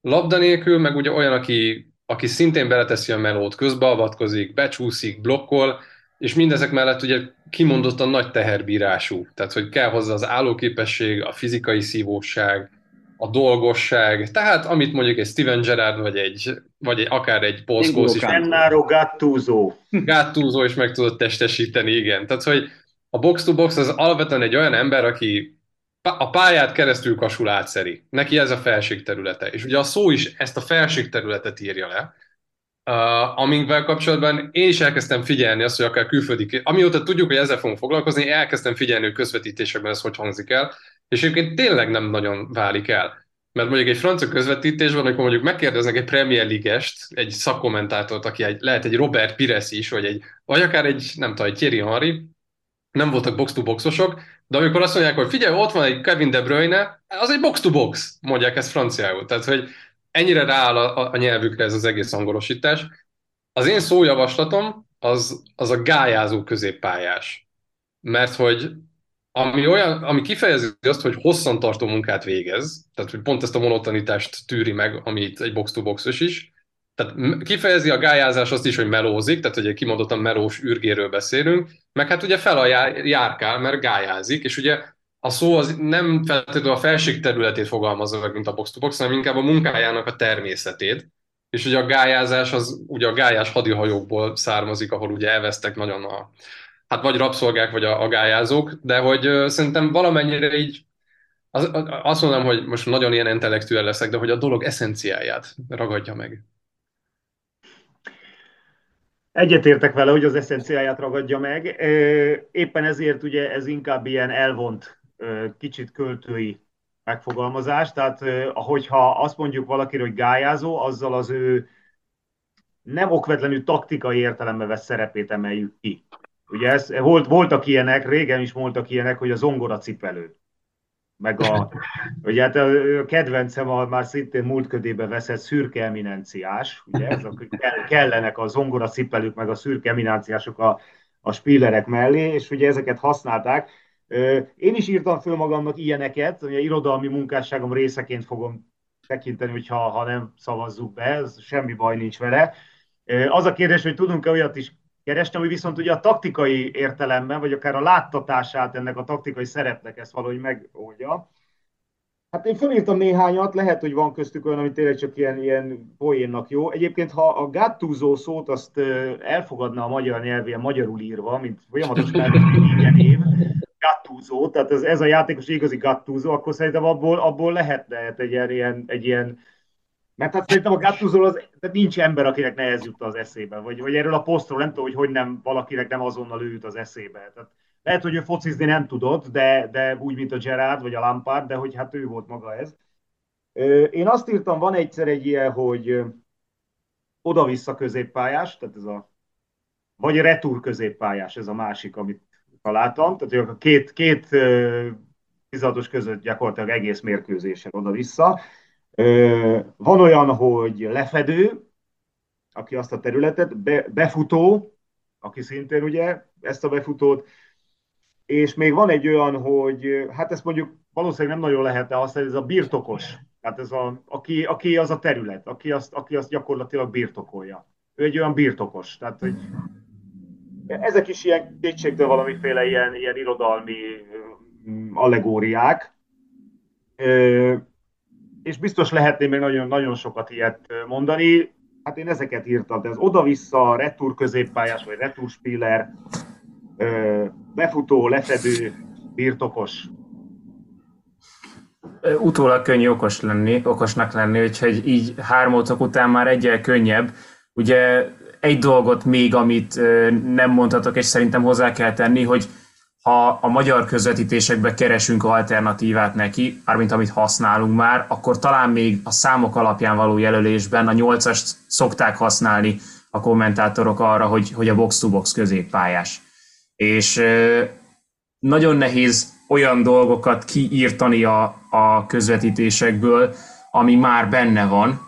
labda nélkül, meg ugye olyan, aki aki szintén beleteszi a melót, közbeavatkozik, becsúszik, blokkol, és mindezek mellett ugye kimondottan nagy teherbírású. Tehát, hogy kell hozzá az állóképesség, a fizikai szívóság, a dolgosság, tehát amit mondjuk egy Steven Gerrard, vagy egy, vagy egy, akár egy Paul Scholes is. Gennaro Gattuso. Gattuso is meg tudott testesíteni, igen. Tehát, hogy a box-to-box az alapvetően egy olyan ember, aki a pályát keresztül kasul átszeri. Neki ez a felség területe. És ugye a szó is ezt a felség területet írja le, uh, amikvel kapcsolatban én is elkezdtem figyelni azt, hogy akár külföldi, amióta tudjuk, hogy ezzel fogunk foglalkozni, elkezdtem figyelni, hogy közvetítésekben ez hogy hangzik el, és egyébként tényleg nem nagyon válik el. Mert mondjuk egy francia közvetítésben, amikor mondjuk megkérdeznek egy Premier League-est, egy szakkommentátort, aki egy, lehet egy Robert Pires is, vagy, egy, vagy akár egy, nem tudom, egy Thierry Henry, nem voltak box-to-boxosok, de amikor azt mondják, hogy figyelj, ott van egy Kevin De Bruyne, az egy box-to-box, mondják ezt franciául. Tehát, hogy ennyire rááll a, a nyelvükre ez az egész angolosítás. Az én szójavaslatom az, az a gályázó középpályás. Mert hogy ami, olyan, ami kifejezi azt, hogy hosszantartó munkát végez, tehát hogy pont ezt a monotonitást tűri meg, amit egy box-to-boxos is, tehát kifejezi a gályázás azt is, hogy melózik, tehát ugye kimondottan melós űrgéről beszélünk, meg hát ugye fel a járkál, mert gályázik, és ugye a szó az nem feltétlenül a felség területét fogalmazza meg, mint a box to box, hanem inkább a munkájának a természetét. És ugye a gályázás az ugye a gályás hadihajókból származik, ahol ugye elvesztek nagyon a, hát vagy rabszolgák, vagy a, a gályázók, de hogy uh, szerintem valamennyire így az, azt mondom, hogy most nagyon ilyen intellektuel leszek, de hogy a dolog eszenciáját ragadja meg. Egyetértek vele, hogy az eszenciáját ragadja meg. Éppen ezért ugye ez inkább ilyen elvont, kicsit költői megfogalmazás. Tehát, hogyha azt mondjuk valakire, hogy gályázó, azzal az ő nem okvetlenül taktikai értelemben vesz szerepét emeljük ki. Ugye ez, volt, voltak ilyenek, régen is voltak ilyenek, hogy a zongora cipelő meg a, ugye hát a kedvencem a már szintén múltködébe veszett szürke eminenciás, ugye, ez a, kellenek a zongora cipelők, meg a szürke eminenciások a, a spillerek mellé, és ugye ezeket használták. Én is írtam föl magamnak ilyeneket, ugye irodalmi munkásságom részeként fogom tekinteni, hogyha ha nem szavazzuk be, ez semmi baj nincs vele. Az a kérdés, hogy tudunk-e olyat is kerestem, hogy viszont ugye a taktikai értelemben, vagy akár a láttatását ennek a taktikai szerepnek ezt valahogy megoldja. Hát én felírtam néhányat, lehet, hogy van köztük olyan, ami tényleg csak ilyen, ilyen poénnak jó. Egyébként, ha a gattuzó szót azt elfogadna a magyar nyelv ilyen magyarul írva, mint folyamatos ilyen év, gattuzó, tehát ez, ez a játékos igazi gattuzó, akkor szerintem abból, abból lehetne egy ilyen, egy ilyen mert hát szerintem a Gattuso az, tehát nincs ember, akinek ne ez az eszébe, vagy, vagy erről a posztról nem tudom, hogy hogy nem, valakinek nem azonnal ő jut az eszébe. Tehát lehet, hogy ő focizni nem tudott, de, de úgy, mint a Gerard vagy a Lampard, de hogy hát ő volt maga ez. Én azt írtam, van egyszer egy ilyen, hogy oda-vissza középpályás, tehát ez a, vagy retur középpályás, ez a másik, amit találtam, tehát a két, két tizados között gyakorlatilag egész mérkőzésen oda-vissza. Van olyan, hogy lefedő, aki azt a területet, be, befutó, aki szintén ugye ezt a befutót, és még van egy olyan, hogy hát ezt mondjuk valószínűleg nem nagyon lehetne használni, ez a birtokos. Tehát ez a, aki, aki az a terület, aki azt, aki azt gyakorlatilag birtokolja. Ő egy olyan birtokos. Tehát, hogy ezek is ilyen kétségtől valamiféle ilyen, ilyen irodalmi allegóriák. És biztos lehetné még nagyon, nagyon sokat ilyet mondani. Hát én ezeket írtam, de ez oda-vissza, retur középpályás, vagy retur spiller, befutó, lefedő, birtokos. Utólag könnyű okos lenni, okosnak lenni, úgyhogy így hármótok után már egyel könnyebb. Ugye egy dolgot még, amit nem mondhatok, és szerintem hozzá kell tenni, hogy ha a magyar közvetítésekbe keresünk alternatívát neki, mármint amit használunk már, akkor talán még a számok alapján való jelölésben a nyolcast szokták használni a kommentátorok arra, hogy, hogy a box-to-box középpályás. És nagyon nehéz olyan dolgokat kiírtani a, a közvetítésekből, ami már benne van,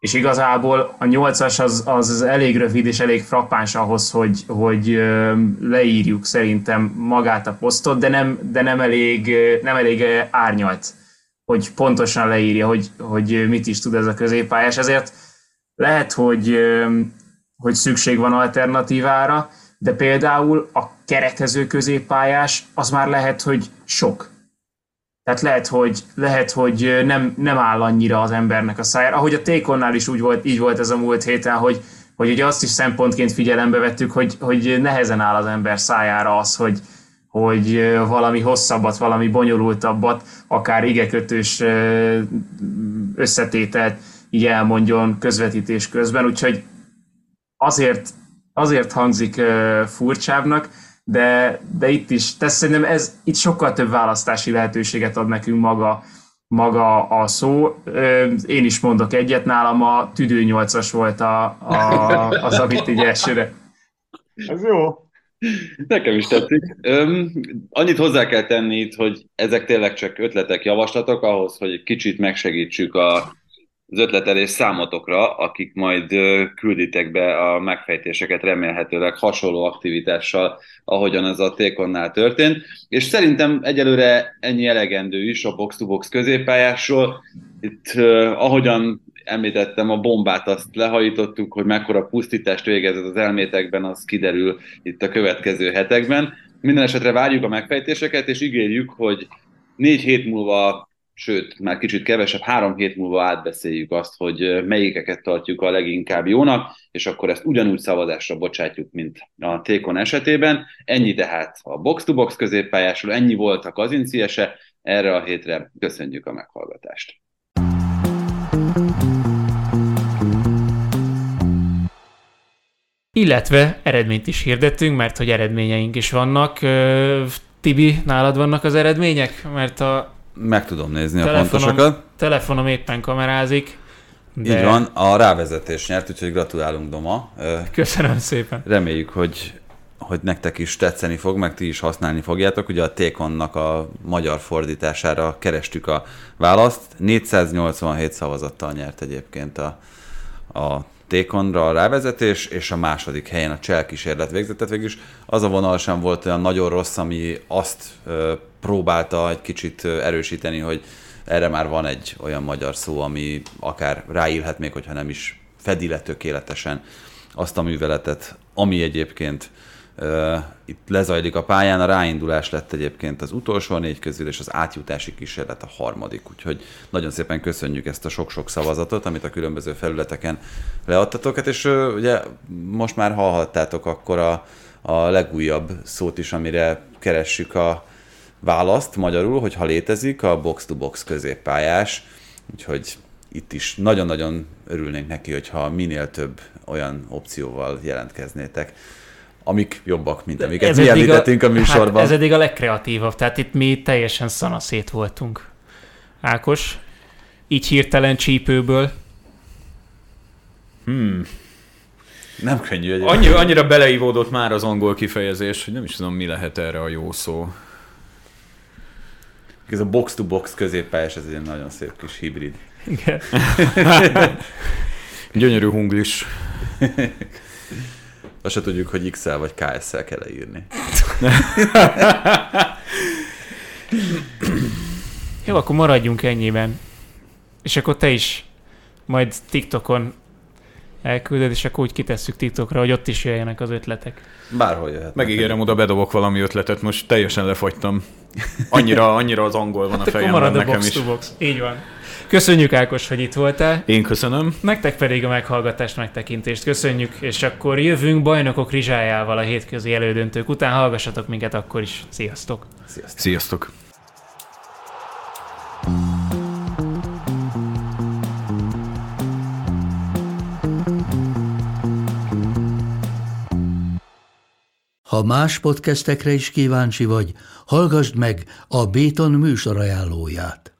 és igazából a nyolcas az, az elég rövid és elég frappáns ahhoz, hogy, hogy leírjuk szerintem magát a posztot, de nem, de nem, elég, nem elég árnyalt, hogy pontosan leírja, hogy, hogy mit is tud ez a középpályás. Ezért lehet, hogy, hogy szükség van alternatívára, de például a keretező középpályás az már lehet, hogy sok. Tehát lehet, hogy, lehet, hogy nem, nem áll annyira az embernek a szájára. Ahogy a Tékonnál is úgy volt, így volt ez a múlt héten, hogy, hogy ugye azt is szempontként figyelembe vettük, hogy, hogy nehezen áll az ember szájára az, hogy, hogy valami hosszabbat, valami bonyolultabbat, akár igekötős összetételt így elmondjon közvetítés közben, úgyhogy azért, azért hangzik furcsábbnak, de, de itt is, tehát szerintem ez itt sokkal több választási lehetőséget ad nekünk maga, maga a szó. Én is mondok egyet, nálam a tüdő 8-as volt a, a, az, amit így elsőre. Ez jó. Nekem is tetszik. Öm, annyit hozzá kell tenni itt, hogy ezek tényleg csak ötletek, javaslatok ahhoz, hogy kicsit megsegítsük a az ötletelés számotokra, akik majd külditek be a megfejtéseket remélhetőleg hasonló aktivitással, ahogyan ez a Tékonnál történt. És szerintem egyelőre ennyi elegendő is a box-to-box középpályásról. Itt, ahogyan említettem, a bombát azt lehajítottuk, hogy mekkora pusztítást végezett az elmétekben, az kiderül itt a következő hetekben. Minden esetre várjuk a megfejtéseket, és ígérjük, hogy négy hét múlva sőt, már kicsit kevesebb, három hét múlva átbeszéljük azt, hogy melyikeket tartjuk a leginkább jónak, és akkor ezt ugyanúgy szavazásra bocsátjuk, mint a Tékon esetében. Ennyi tehát a box-to-box középpályásról, ennyi volt a kazinciese, erre a hétre köszönjük a meghallgatást. Illetve eredményt is hirdettünk, mert hogy eredményeink is vannak. Tibi, nálad vannak az eredmények? Mert a meg tudom nézni telefonom, a pontosokat. Telefonom éppen kamerázik. De... Így van, a rávezetés nyert, úgyhogy gratulálunk Doma. Köszönöm szépen. Reméljük, hogy hogy nektek is tetszeni fog, meg ti is használni fogjátok. Ugye a Tékonnak a magyar fordítására kerestük a választ. 487 szavazattal nyert egyébként a, a Tékonra a rávezetés, és a második helyen a Csel kísérlet végzett. Végülis az a vonal sem volt olyan nagyon rossz, ami azt próbálta egy kicsit erősíteni, hogy erre már van egy olyan magyar szó, ami akár ráillhet még, hogyha nem is fedi le tökéletesen azt a műveletet, ami egyébként itt lezajlik a pályán, a ráindulás lett egyébként az utolsó négy közül, és az átjutási kísérlet a harmadik. Úgyhogy nagyon szépen köszönjük ezt a sok-sok szavazatot, amit a különböző felületeken leadtatok. Hát és ugye most már hallhattátok akkor a, a legújabb szót is, amire keressük a választ magyarul, hogyha létezik, a box-to-box középpályás. Úgyhogy itt is nagyon-nagyon örülnénk neki, hogyha minél több olyan opcióval jelentkeznétek. Amik jobbak, mint amiket mi említettünk a, a műsorban. Hát ez eddig a legkreatívabb, tehát itt mi teljesen szanaszét voltunk. Ákos, így hirtelen csípőből. Hmm. Nem könnyű egy. Annyi, annyira beleívódott már az angol kifejezés, hogy nem is tudom, mi lehet erre a jó szó. Ez a box-to-box középpályás, ez egy nagyon szép kis hibrid. Igen. Gyönyörű hunglis. Azt se tudjuk, hogy XL vagy KSL kell írni. Jó, akkor maradjunk ennyiben. És akkor te is majd TikTokon elküldöd, és akkor úgy kitesszük TikTokra, hogy ott is jöjjenek az ötletek. Bárhol jöhet. Megígérem, oda bedobok valami ötletet, most teljesen lefagytam. Annyira, annyira az angol van hát a fejemben nekem box is. to box. Így van. Köszönjük Ákos, hogy itt voltál. Én köszönöm. Nektek pedig a meghallgatást, megtekintést köszönjük, és akkor jövünk bajnokok rizsájával a hétközi elődöntők után. Hallgassatok minket akkor is. Sziasztok! Sziasztok. Sziasztok. Ha más podcastekre is kíváncsi vagy, hallgassd meg a Béton műsor ajánlóját.